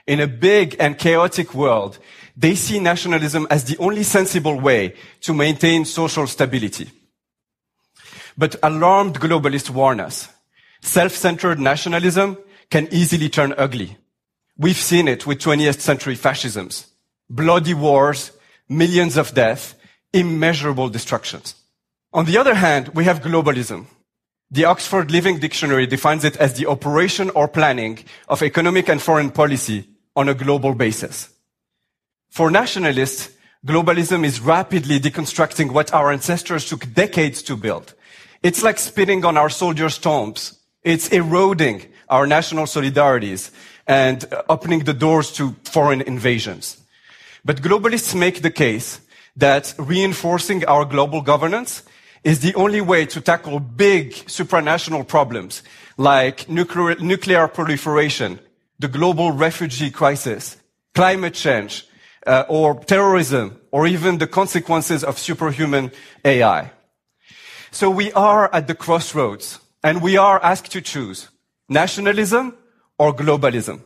In a big and chaotic world, they see nationalism as the only sensible way to maintain social stability. But alarmed globalists warn us. Self-centered nationalism can easily turn ugly. We've seen it with 20th century fascisms. Bloody wars, millions of deaths, immeasurable destructions. On the other hand, we have globalism. The Oxford Living Dictionary defines it as the operation or planning of economic and foreign policy on a global basis. For nationalists, globalism is rapidly deconstructing what our ancestors took decades to build. It's like spitting on our soldiers' tombs. It's eroding our national solidarities and opening the doors to foreign invasions. But globalists make the case that reinforcing our global governance is the only way to tackle big supranational problems like nuclear, nuclear proliferation, the global refugee crisis, climate change, uh, or terrorism, or even the consequences of superhuman AI. So we are at the crossroads and we are asked to choose nationalism or globalism.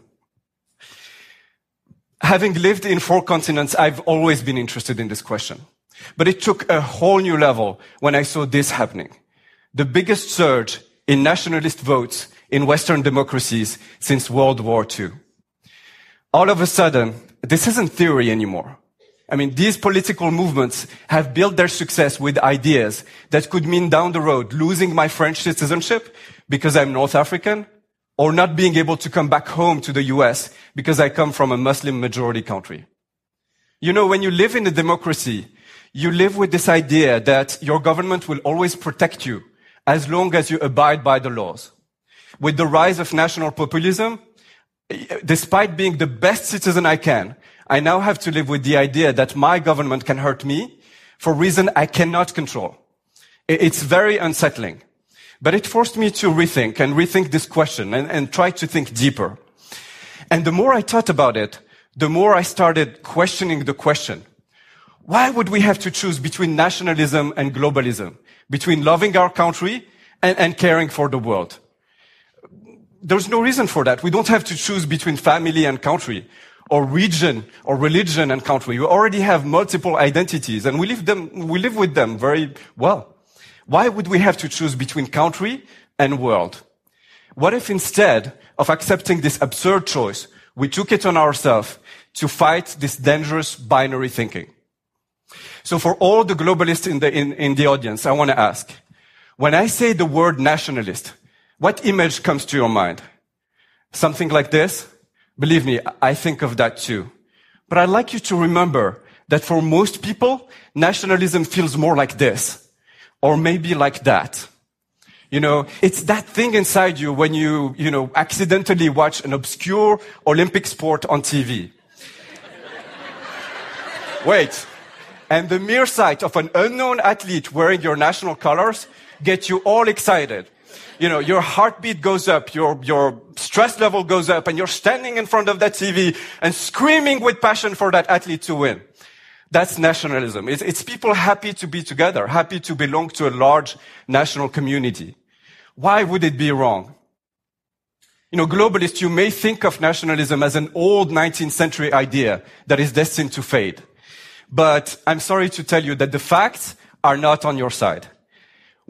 Having lived in four continents, I've always been interested in this question. But it took a whole new level when I saw this happening. The biggest surge in nationalist votes in Western democracies since World War II. All of a sudden, this isn't theory anymore. I mean, these political movements have built their success with ideas that could mean down the road losing my French citizenship because I'm North African or not being able to come back home to the US because I come from a Muslim majority country. You know, when you live in a democracy, you live with this idea that your government will always protect you as long as you abide by the laws. With the rise of national populism, despite being the best citizen I can, I now have to live with the idea that my government can hurt me for reason I cannot control. It's very unsettling. But it forced me to rethink and rethink this question and, and try to think deeper. And the more I thought about it, the more I started questioning the question. Why would we have to choose between nationalism and globalism? Between loving our country and, and caring for the world? There's no reason for that. We don't have to choose between family and country or region or religion and country. We already have multiple identities and we live them, we live with them very well. Why would we have to choose between country and world? What if instead of accepting this absurd choice, we took it on ourselves to fight this dangerous binary thinking? So for all the globalists in the, in, in the audience, I want to ask, when I say the word nationalist, what image comes to your mind? Something like this? Believe me, I think of that too. But I'd like you to remember that for most people, nationalism feels more like this or maybe like that. You know, it's that thing inside you when you, you know, accidentally watch an obscure Olympic sport on TV. Wait. And the mere sight of an unknown athlete wearing your national colors gets you all excited. You know, your heartbeat goes up, your, your stress level goes up, and you're standing in front of that TV and screaming with passion for that athlete to win. That's nationalism. It's, it's, people happy to be together, happy to belong to a large national community. Why would it be wrong? You know, globalists, you may think of nationalism as an old 19th century idea that is destined to fade. But I'm sorry to tell you that the facts are not on your side.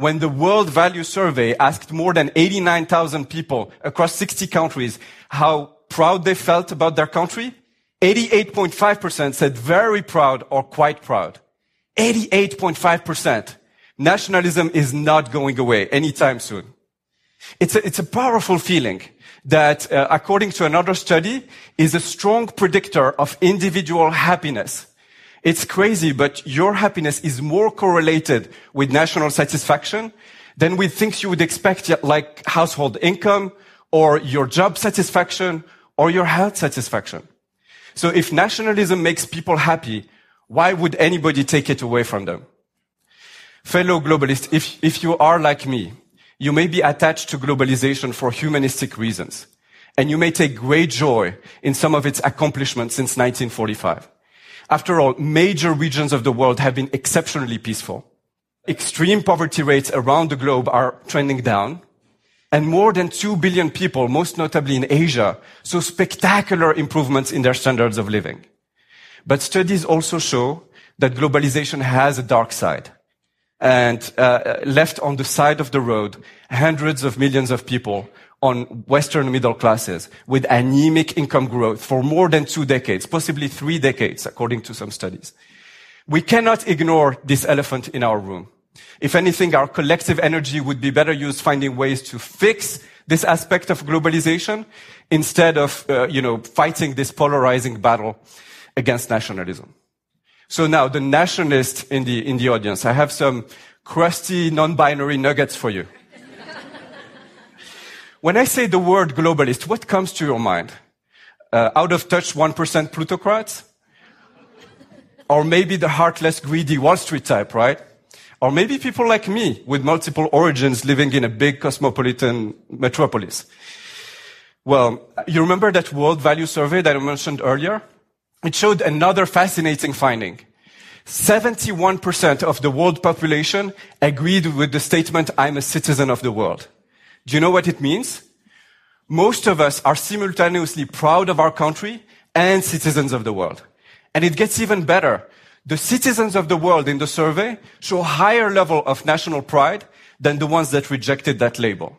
When the World Value Survey asked more than 89,000 people across 60 countries how proud they felt about their country, 88.5% said very proud or quite proud. 88.5%. Nationalism is not going away anytime soon. It's a, it's a powerful feeling that, uh, according to another study, is a strong predictor of individual happiness. It's crazy, but your happiness is more correlated with national satisfaction than with things you would expect, like household income or your job satisfaction or your health satisfaction. So if nationalism makes people happy, why would anybody take it away from them? Fellow globalists, if, if you are like me, you may be attached to globalization for humanistic reasons. And you may take great joy in some of its accomplishments since 1945. After all, major regions of the world have been exceptionally peaceful. Extreme poverty rates around the globe are trending down. And more than 2 billion people, most notably in Asia, saw spectacular improvements in their standards of living. But studies also show that globalization has a dark side. And uh, left on the side of the road, hundreds of millions of people on Western middle classes with anemic income growth for more than two decades, possibly three decades, according to some studies. We cannot ignore this elephant in our room. If anything, our collective energy would be better used finding ways to fix this aspect of globalization instead of, uh, you know, fighting this polarizing battle against nationalism. So now the nationalist in the, in the audience, I have some crusty non-binary nuggets for you. When I say the word globalist, what comes to your mind? Uh, out of touch 1% plutocrats? Or maybe the heartless, greedy Wall Street type, right? Or maybe people like me with multiple origins living in a big cosmopolitan metropolis. Well, you remember that world value survey that I mentioned earlier? It showed another fascinating finding. 71% of the world population agreed with the statement, I'm a citizen of the world. Do you know what it means? Most of us are simultaneously proud of our country and citizens of the world. And it gets even better the citizens of the world in the survey show a higher level of national pride than the ones that rejected that label.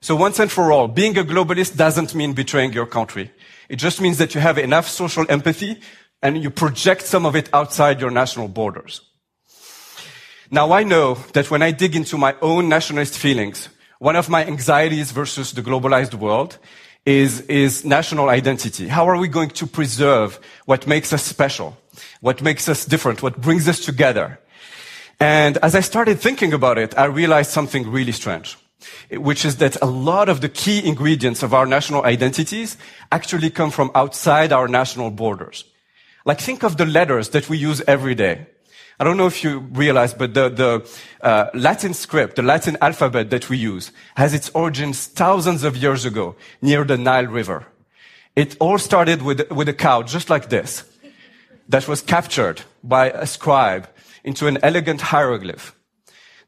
So once and for all, being a globalist doesn't mean betraying your country. It just means that you have enough social empathy and you project some of it outside your national borders. Now I know that when I dig into my own nationalist feelings, one of my anxieties versus the globalized world is, is national identity. How are we going to preserve what makes us special? what makes us different, what brings us together. And as I started thinking about it, I realized something really strange, which is that a lot of the key ingredients of our national identities actually come from outside our national borders. Like think of the letters that we use every day. I don't know if you realize, but the, the uh, Latin script, the Latin alphabet that we use, has its origins thousands of years ago near the Nile River. It all started with, with a cow just like this that was captured by a scribe into an elegant hieroglyph.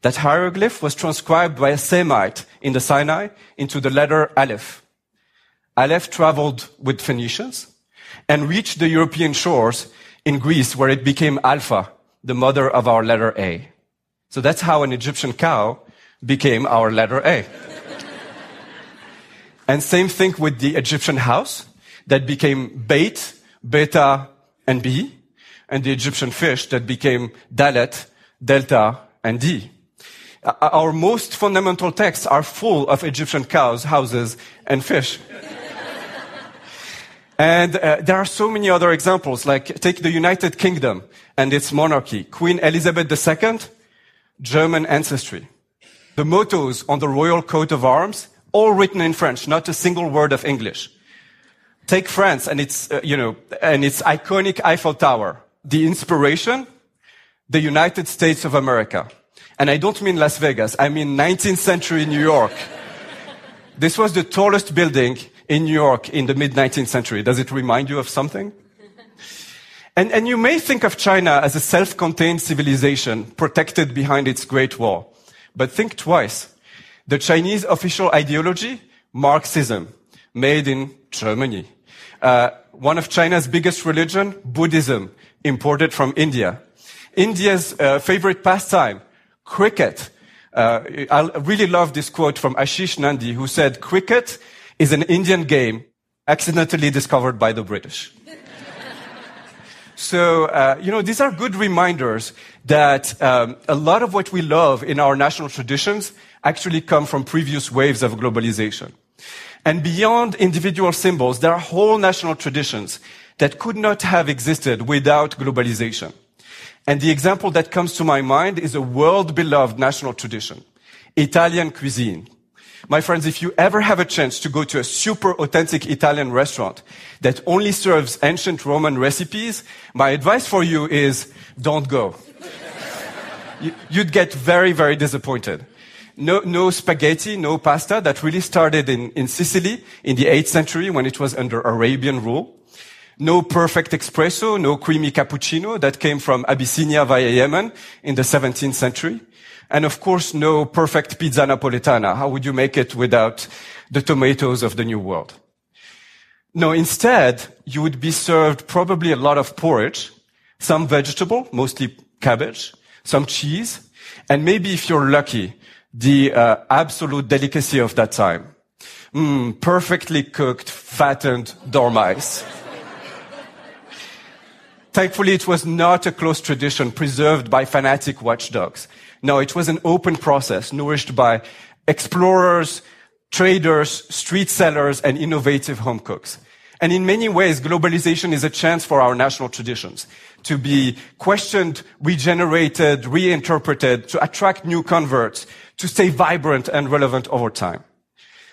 That hieroglyph was transcribed by a Semite in the Sinai into the letter Aleph. Aleph traveled with Phoenicians and reached the European shores in Greece where it became Alpha, the mother of our letter A. So that's how an Egyptian cow became our letter A. and same thing with the Egyptian house that became Beit, Beta, and B, and the Egyptian fish that became Dalet, Delta, and D. Our most fundamental texts are full of Egyptian cows, houses, and fish. And uh, there are so many other examples, like take the United Kingdom and its monarchy. Queen Elizabeth II, German ancestry. The mottos on the royal coat of arms, all written in French, not a single word of English. Take France and its, uh, you know, and its iconic Eiffel Tower. The inspiration, the United States of America. And I don't mean Las Vegas, I mean 19th century New York. this was the tallest building in New York in the mid 19th century. Does it remind you of something? And, and you may think of China as a self-contained civilization protected behind its Great Wall. But think twice. The Chinese official ideology, Marxism, made in Germany. Uh, one of China's biggest religion, Buddhism, imported from India. India's uh, favorite pastime, cricket. Uh, I really love this quote from Ashis Nandy, who said, cricket is an Indian game accidentally discovered by the British. so, uh, you know, these are good reminders that um, a lot of what we love in our national traditions actually come from previous waves of globalization. And beyond individual symbols, there are whole national traditions that could not have existed without globalization. And the example that comes to my mind is a world beloved national tradition, Italian cuisine. My friends, if you ever have a chance to go to a super authentic Italian restaurant that only serves ancient Roman recipes, my advice for you is don't go. You'd get very, very disappointed. No, no spaghetti, no pasta. That really started in, in Sicily in the 8th century when it was under Arabian rule no perfect espresso, no creamy cappuccino that came from Abyssinia via Yemen in the 17th century. And of course, no perfect pizza napoletana. How would you make it without the tomatoes of the New World? No, instead, you would be served probably a lot of porridge, some vegetable, mostly cabbage, some cheese, and maybe if you're lucky, the uh, absolute delicacy of that time. Mm, perfectly cooked, fattened dormice. Thankfully, it was not a close tradition preserved by fanatic watchdogs. No, it was an open process nourished by explorers, traders, street sellers, and innovative home cooks. And in many ways, globalization is a chance for our national traditions to be questioned, regenerated, reinterpreted, to attract new converts, to stay vibrant and relevant over time.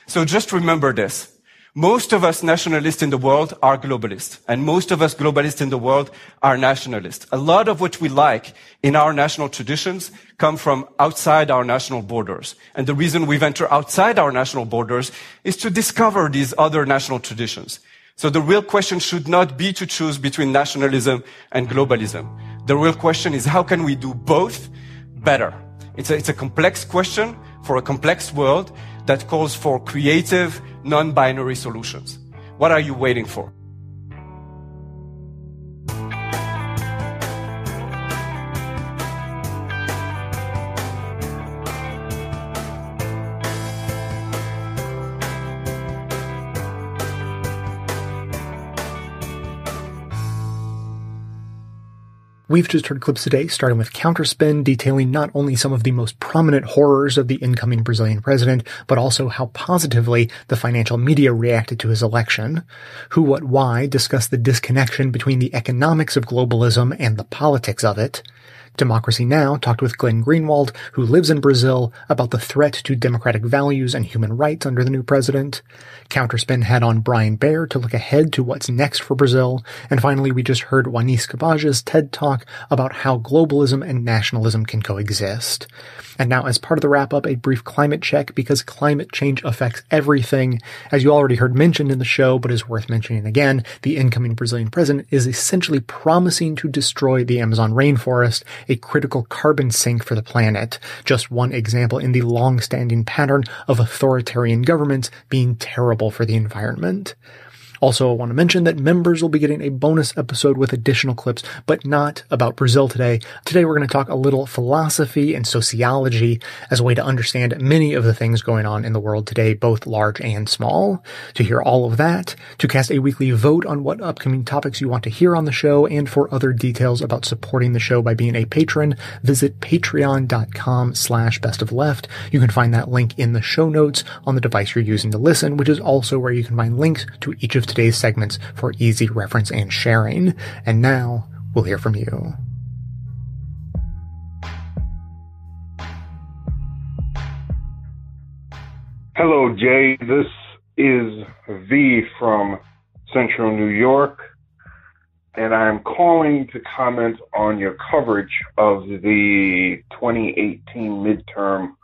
So just remember this. Most of us nationalists in the world are globalists, and most of us globalists in the world are nationalists. A lot of what we like in our national traditions come from outside our national borders. And the reason we venture outside our national borders is to discover these other national traditions. So the real question should not be to choose between nationalism and globalism. The real question is how can we do both better? It's a, it's a complex question for a complex world that calls for creative, non-binary solutions. What are you waiting for? We've just heard clips today, starting with Counterspin, detailing not only some of the most prominent horrors of the incoming Brazilian president, but also how positively the financial media reacted to his election. Who, What, Why discuss the disconnection between the economics of globalism and the politics of it. Democracy Now! talked with Glenn Greenwald, who lives in Brazil, about the threat to democratic values and human rights under the new president. Counterspin had on Brian Mier to look ahead to what's next for Brazil. And finally, we just heard Wanis Kabbaj's TED Talk about how globalism and nationalism can coexist. And now, as part of the wrap up, a brief climate check because climate change affects everything. As you already heard mentioned in the show, but is worth mentioning again, the incoming Brazilian president is essentially promising to destroy the Amazon rainforest, a critical carbon sink for the planet. Just one example in the long-standing pattern of authoritarian governments being terrible for the environment. Also, I want to mention that members will be getting a bonus episode with additional clips, but not about Brazil today. Today we're going to talk a little philosophy and sociology as a way to understand many of the things going on in the world today, both large and small. To hear all of that, to cast a weekly vote on what upcoming topics you want to hear on the show, and for other details about supporting the show by being a patron, visit patreon.com slash best of left. You can find that link in the show notes on the device you're using to listen, which is also where you can find links to each of today's segments for easy reference and sharing. And now we'll hear from you. Hello, Jay. This is V from Central New York, and I'm calling to comment on your coverage of the 2018 midterm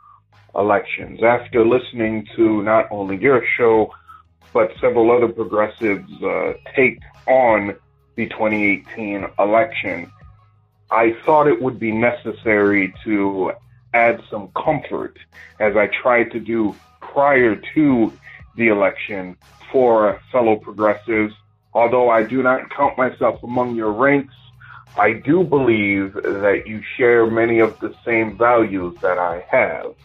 elections. After listening to not only your show, but several other progressives uh, take on the 2018 election, I thought it would be necessary to add some comfort as I tried to do prior to the election for fellow progressives. Although I do not count myself among your ranks, I do believe that you share many of the same values that I have.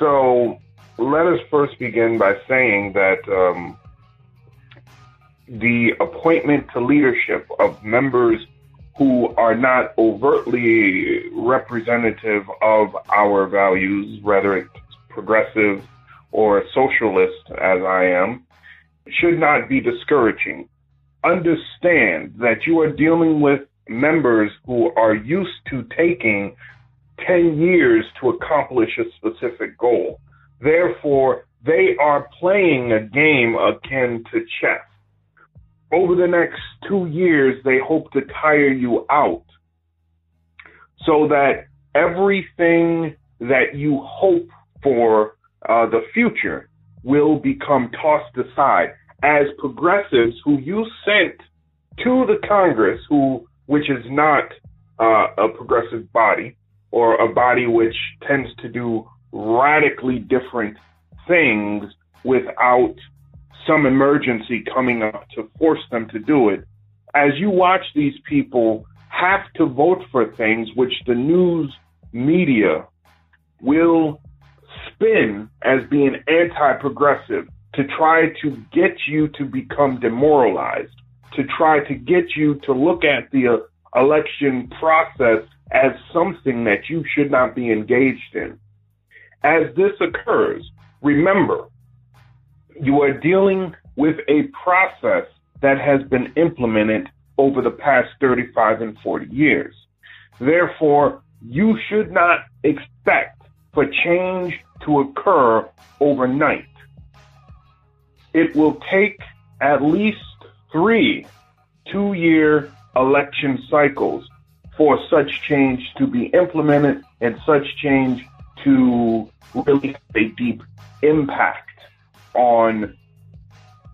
So let us first begin by saying that um, the appointment to leadership of members who are not overtly representative of our values, whether it's progressive or socialist, as I am, should not be discouraging. Understand that you are dealing with members who are used to taking 10 years to accomplish a specific goal. Therefore, they are playing a game akin to chess. Over the next two years, they hope to tire you out so that everything that you hope for uh, the future will become tossed aside as progressives who you sent to the Congress, who which is not uh, a progressive body or a body which tends to do radically different things without some emergency coming up to force them to do it. As you watch these people have to vote for things which the news media will spin as being anti progressive to try to get you to become demoralized, to try to get you to look at the uh, election process as something that you should not be engaged in. As this occurs, remember, you are dealing with a process that has been implemented over the past 35 and 40 years. Therefore, you should not expect for change to occur overnight. It will take at least three two year election cycles for such change to be implemented and such change to really have a deep impact on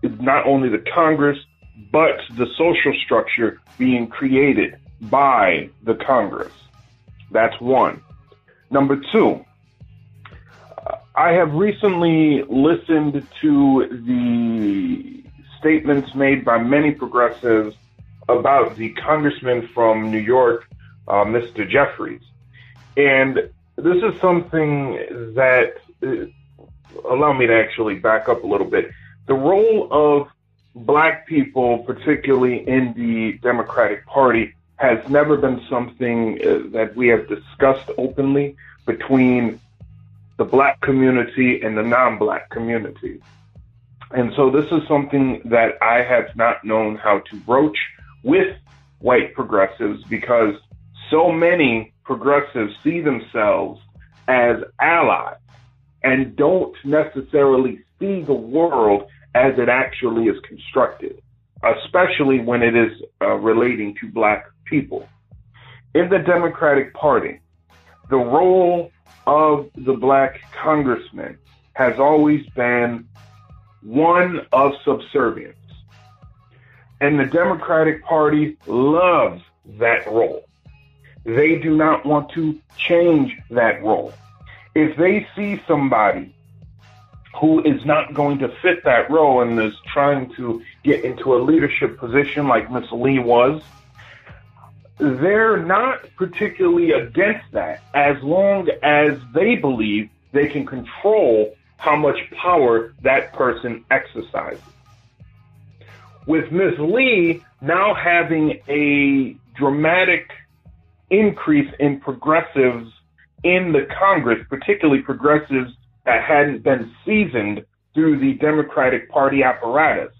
not only the Congress, but the social structure being created by the Congress. That's one. Number two, I have recently listened to the statements made by many progressives about the congressman from New York, uh, Mr. Jeffries. And this is something that uh, allow me to actually back up a little bit. The role of black people, particularly in the Democratic Party, has never been something uh, that we have discussed openly between the black community and the non-black community. And so this is something that I have not known how to broach with white progressives because so many progressives see themselves as allies and don't necessarily see the world as it actually is constructed, especially when it is uh, relating to black people. In the Democratic Party, the role of the black congressman has always been one of subservience. And the Democratic Party loves that role. They do not want to change that role. If they see somebody who is not going to fit that role and is trying to get into a leadership position like Miss Lee was, they're not particularly against that as long as they believe they can control how much power that person exercises. With Ms. Lee now having a dramatic increase in progressives in the Congress, particularly progressives that hadn't been seasoned through the Democratic Party apparatus,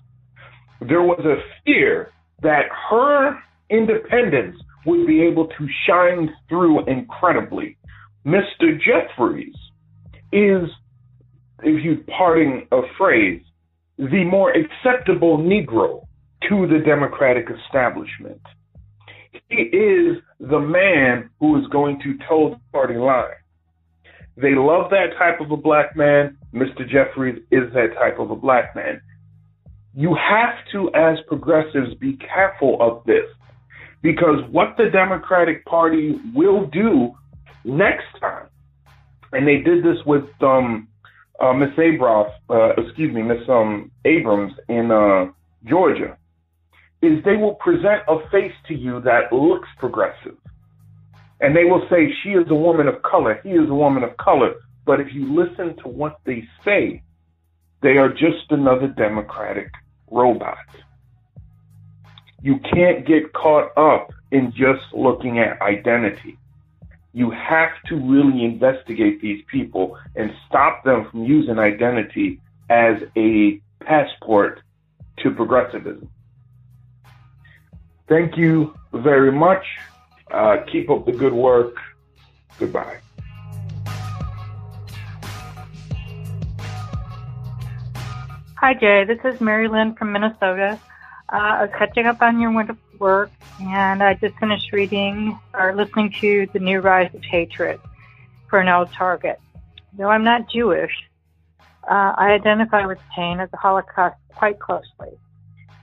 there was a fear that her independence would be able to shine through incredibly. Mr. Jeffries is, if you parting a phrase, the more acceptable Negro to the Democratic establishment. He is the man who is going to toe the party line. They love that type of a black man. Mr. Jeffries is that type of a black man. You have to, as progressives, be careful of this because what the Democratic Party will do next time, and they did this with um, uh, Miss Abrams, uh, excuse me, Miss um, Abrams in uh, Georgia, is they will present a face to you that looks progressive. And they will say, she is a woman of color, he is a woman of color. But if you listen to what they say, they are just another Democratic robot. You can't get caught up in just looking at identity. You have to really investigate these people and stop them from using identity as a passport to progressivism. Thank you very much. Uh, keep up the good work. Goodbye. Hi, Jay. This is Mary Lynn from Minnesota. Uh, I was catching up on your wonderful work, and I just finished reading or listening to The New Rise of Hatred for Nell Target. Though I'm not Jewish, uh, I identify with pain of the Holocaust quite closely.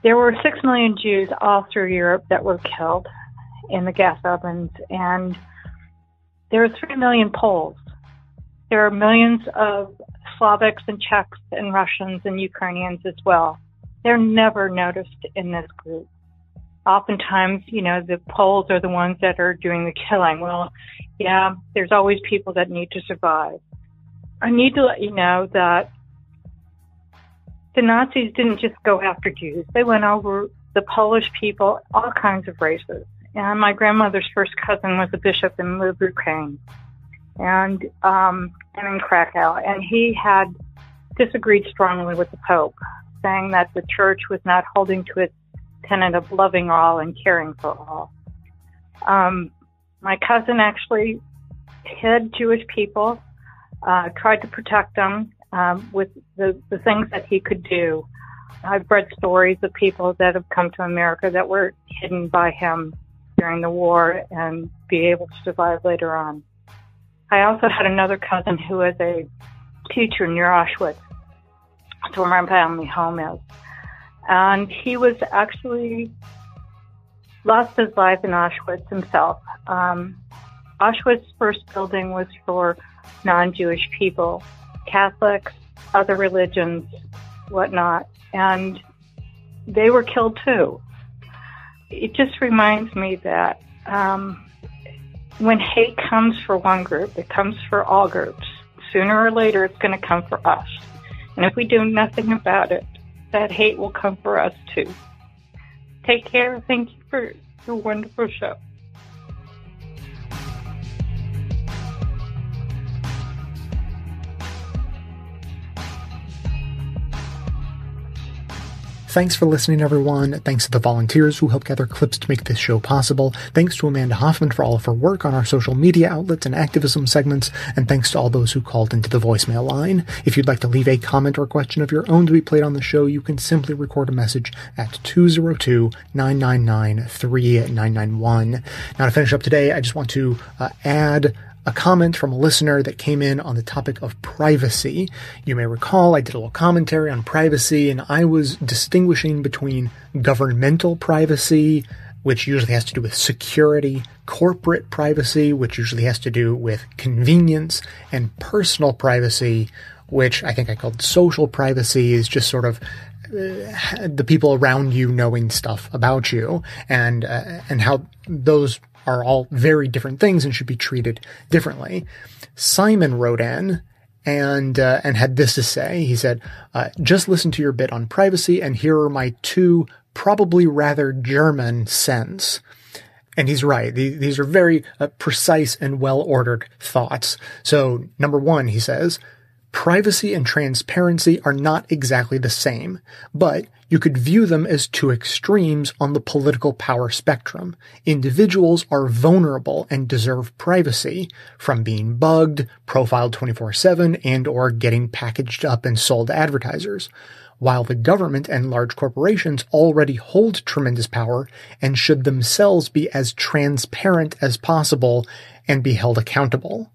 There were six million Jews all through Europe that were killed in the gas ovens, and there are three million Poles. There are millions of Slavics and Czechs and Russians and Ukrainians as well. They're never noticed in this group. Oftentimes, you know, the Poles are the ones that are doing the killing. Well, yeah, there's always people that need to survive. I need to let you know that the Nazis didn't just go after Jews. They went over the Polish people, all kinds of races. And my grandmother's first cousin was a bishop in Lubuchain and um, and in Krakow, and he had disagreed strongly with the Pope, saying that the church was not holding to its tenet of loving all and caring for all. Um, my cousin actually hid Jewish people, uh, tried to protect them um, with the, the things that he could do. I've read stories of people that have come to America that were hidden by him during the war and be able to survive later on. I also had another cousin who was a teacher near Auschwitz. That's where my family home is. And he was actually lost his life in Auschwitz himself. Um, Auschwitz first building was for non-Jewish people, Catholics, other religions, whatnot, and they were killed too. It just reminds me that um, when hate comes for one group, it comes for all groups. Sooner or later, it's going to come for us. And if we do nothing about it, that hate will come for us too. Take care. Thank you for your wonderful show. Thanks for listening, everyone. Thanks to the volunteers who help gather clips to make this show possible. Thanks to Amanda Hoffman for all of her work on our social media outlets and activism segments. And thanks to all those who called into the voicemail line. If you'd like to leave a comment or question of your own to be played on the show, you can simply record a message at 202-999-3991. Now to finish up today, I just want to uh, add a comment from a listener that came in on the topic of privacy. You may recall I did a little commentary on privacy and I was distinguishing between governmental privacy, which usually has to do with security, corporate privacy, which usually has to do with convenience, and personal privacy, which I think I called social privacy is just sort of uh, the people around you knowing stuff about you and uh, and how those are all very different things and should be treated differently. Simon wrote in and uh, and had this to say. He said, uh, "Just listen to your bit on privacy, and here are my two probably rather German cents." And he's right. These are very uh, precise and well ordered thoughts. So, number one, he says, privacy and transparency are not exactly the same, but you could view them as two extremes on the political power spectrum. Individuals are vulnerable and deserve privacy from being bugged, profiled 24-7, and or getting packaged up and sold to advertisers. While the government and large corporations already hold tremendous power and should themselves be as transparent as possible and be held accountable.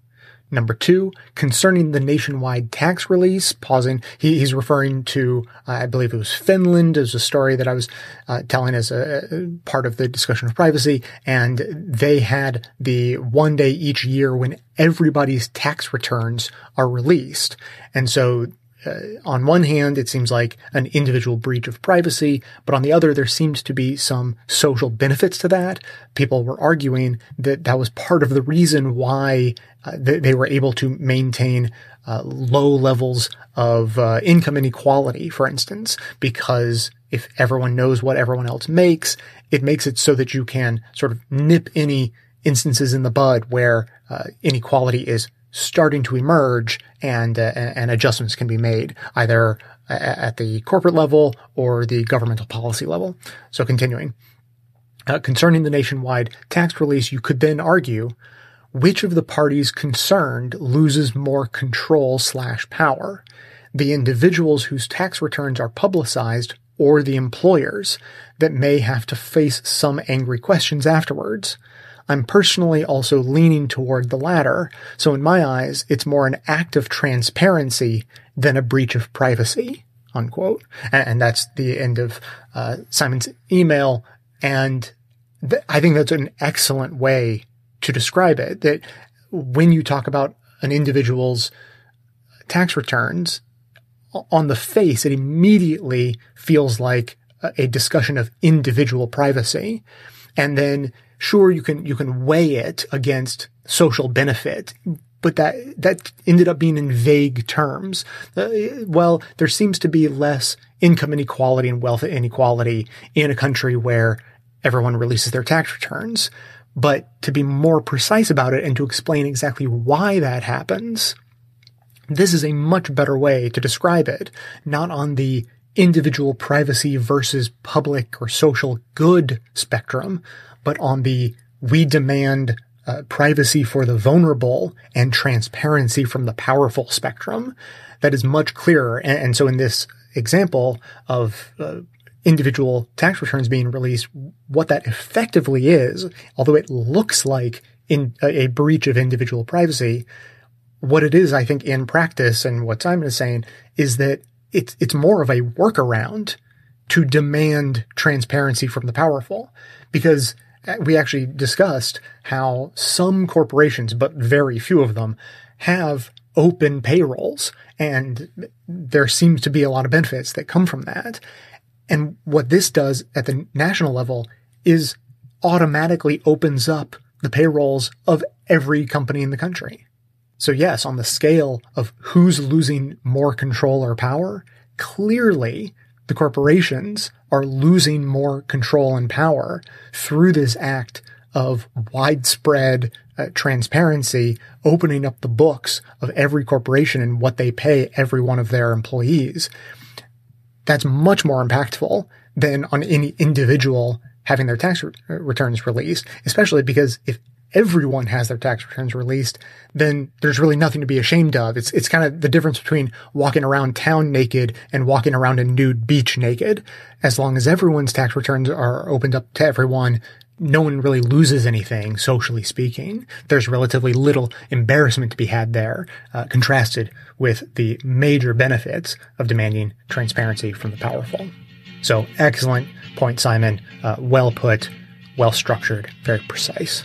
Number two, concerning the nationwide tax release, pausing, he, he's referring to, uh, I believe it was Finland, as a story that I was uh, telling as a, a, part of the discussion of privacy. And they had the one day each year when everybody's tax returns are released. And so uh, on one hand, it seems like an individual breach of privacy, but on the other, there seems to be some social benefits to that. People were arguing that that was part of the reason why uh, th- they were able to maintain uh, low levels of uh, income inequality, for instance, because if everyone knows what everyone else makes, it makes it so that you can sort of nip any instances in the bud where uh, inequality is starting to emerge and uh, and adjustments can be made either at the corporate level or the governmental policy level. So continuing. Uh, concerning the nationwide tax release, you could then argue which of the parties concerned loses more control slash power, the individuals whose tax returns are publicized or the employers that may have to face some angry questions afterwards. I'm personally also leaning toward the latter. So in my eyes, it's more an act of transparency than a breach of privacy, unquote. And, that's the end of uh, Simon's email. And th- I think that's an excellent way to describe it. That when you talk about an individual's tax returns, on the face, it immediately feels like a discussion of individual privacy. And then sure you can you can weigh it against social benefit but that that ended up being in vague terms. Uh, well, there seems to be less income inequality and wealth inequality in a country where everyone releases their tax returns. But to be more precise about it and to explain exactly why that happens, this is a much better way to describe it, not on the individual privacy versus public or social good spectrum, but on the we demand uh, privacy for the vulnerable and transparency from the powerful spectrum that is much clearer. And, and so in this example of uh, individual tax returns being released, what that effectively is, although it looks like in a, a breach of individual privacy, what it is, I think, in practice, and what Simon is saying, is that it's it's more of a workaround to demand transparency from the powerful, because Uh, we actually discussed how some corporations, but very few of them, have open payrolls, and there seems to be a lot of benefits that come from that. And what this does at the national level is automatically opens up the payrolls of every company in the country. So yes, on the scale of who's losing more control or power, clearly the corporations are losing more control and power through this act of widespread uh, transparency, opening up the books of every corporation and what they pay every one of their employees. that's much more impactful than on any individual having their tax re- returns released, especially because if everyone has their tax returns released, then there's really nothing to be ashamed of. It's, it's kind of the difference between walking around town naked and walking around a nude beach naked. As long as everyone's tax returns are opened up to everyone, no one really loses anything, socially speaking. There's relatively little embarrassment to be had there, uh, contrasted with the major benefits of demanding transparency from the powerful. So excellent point, Simon. Uh, well put, well structured, very precise.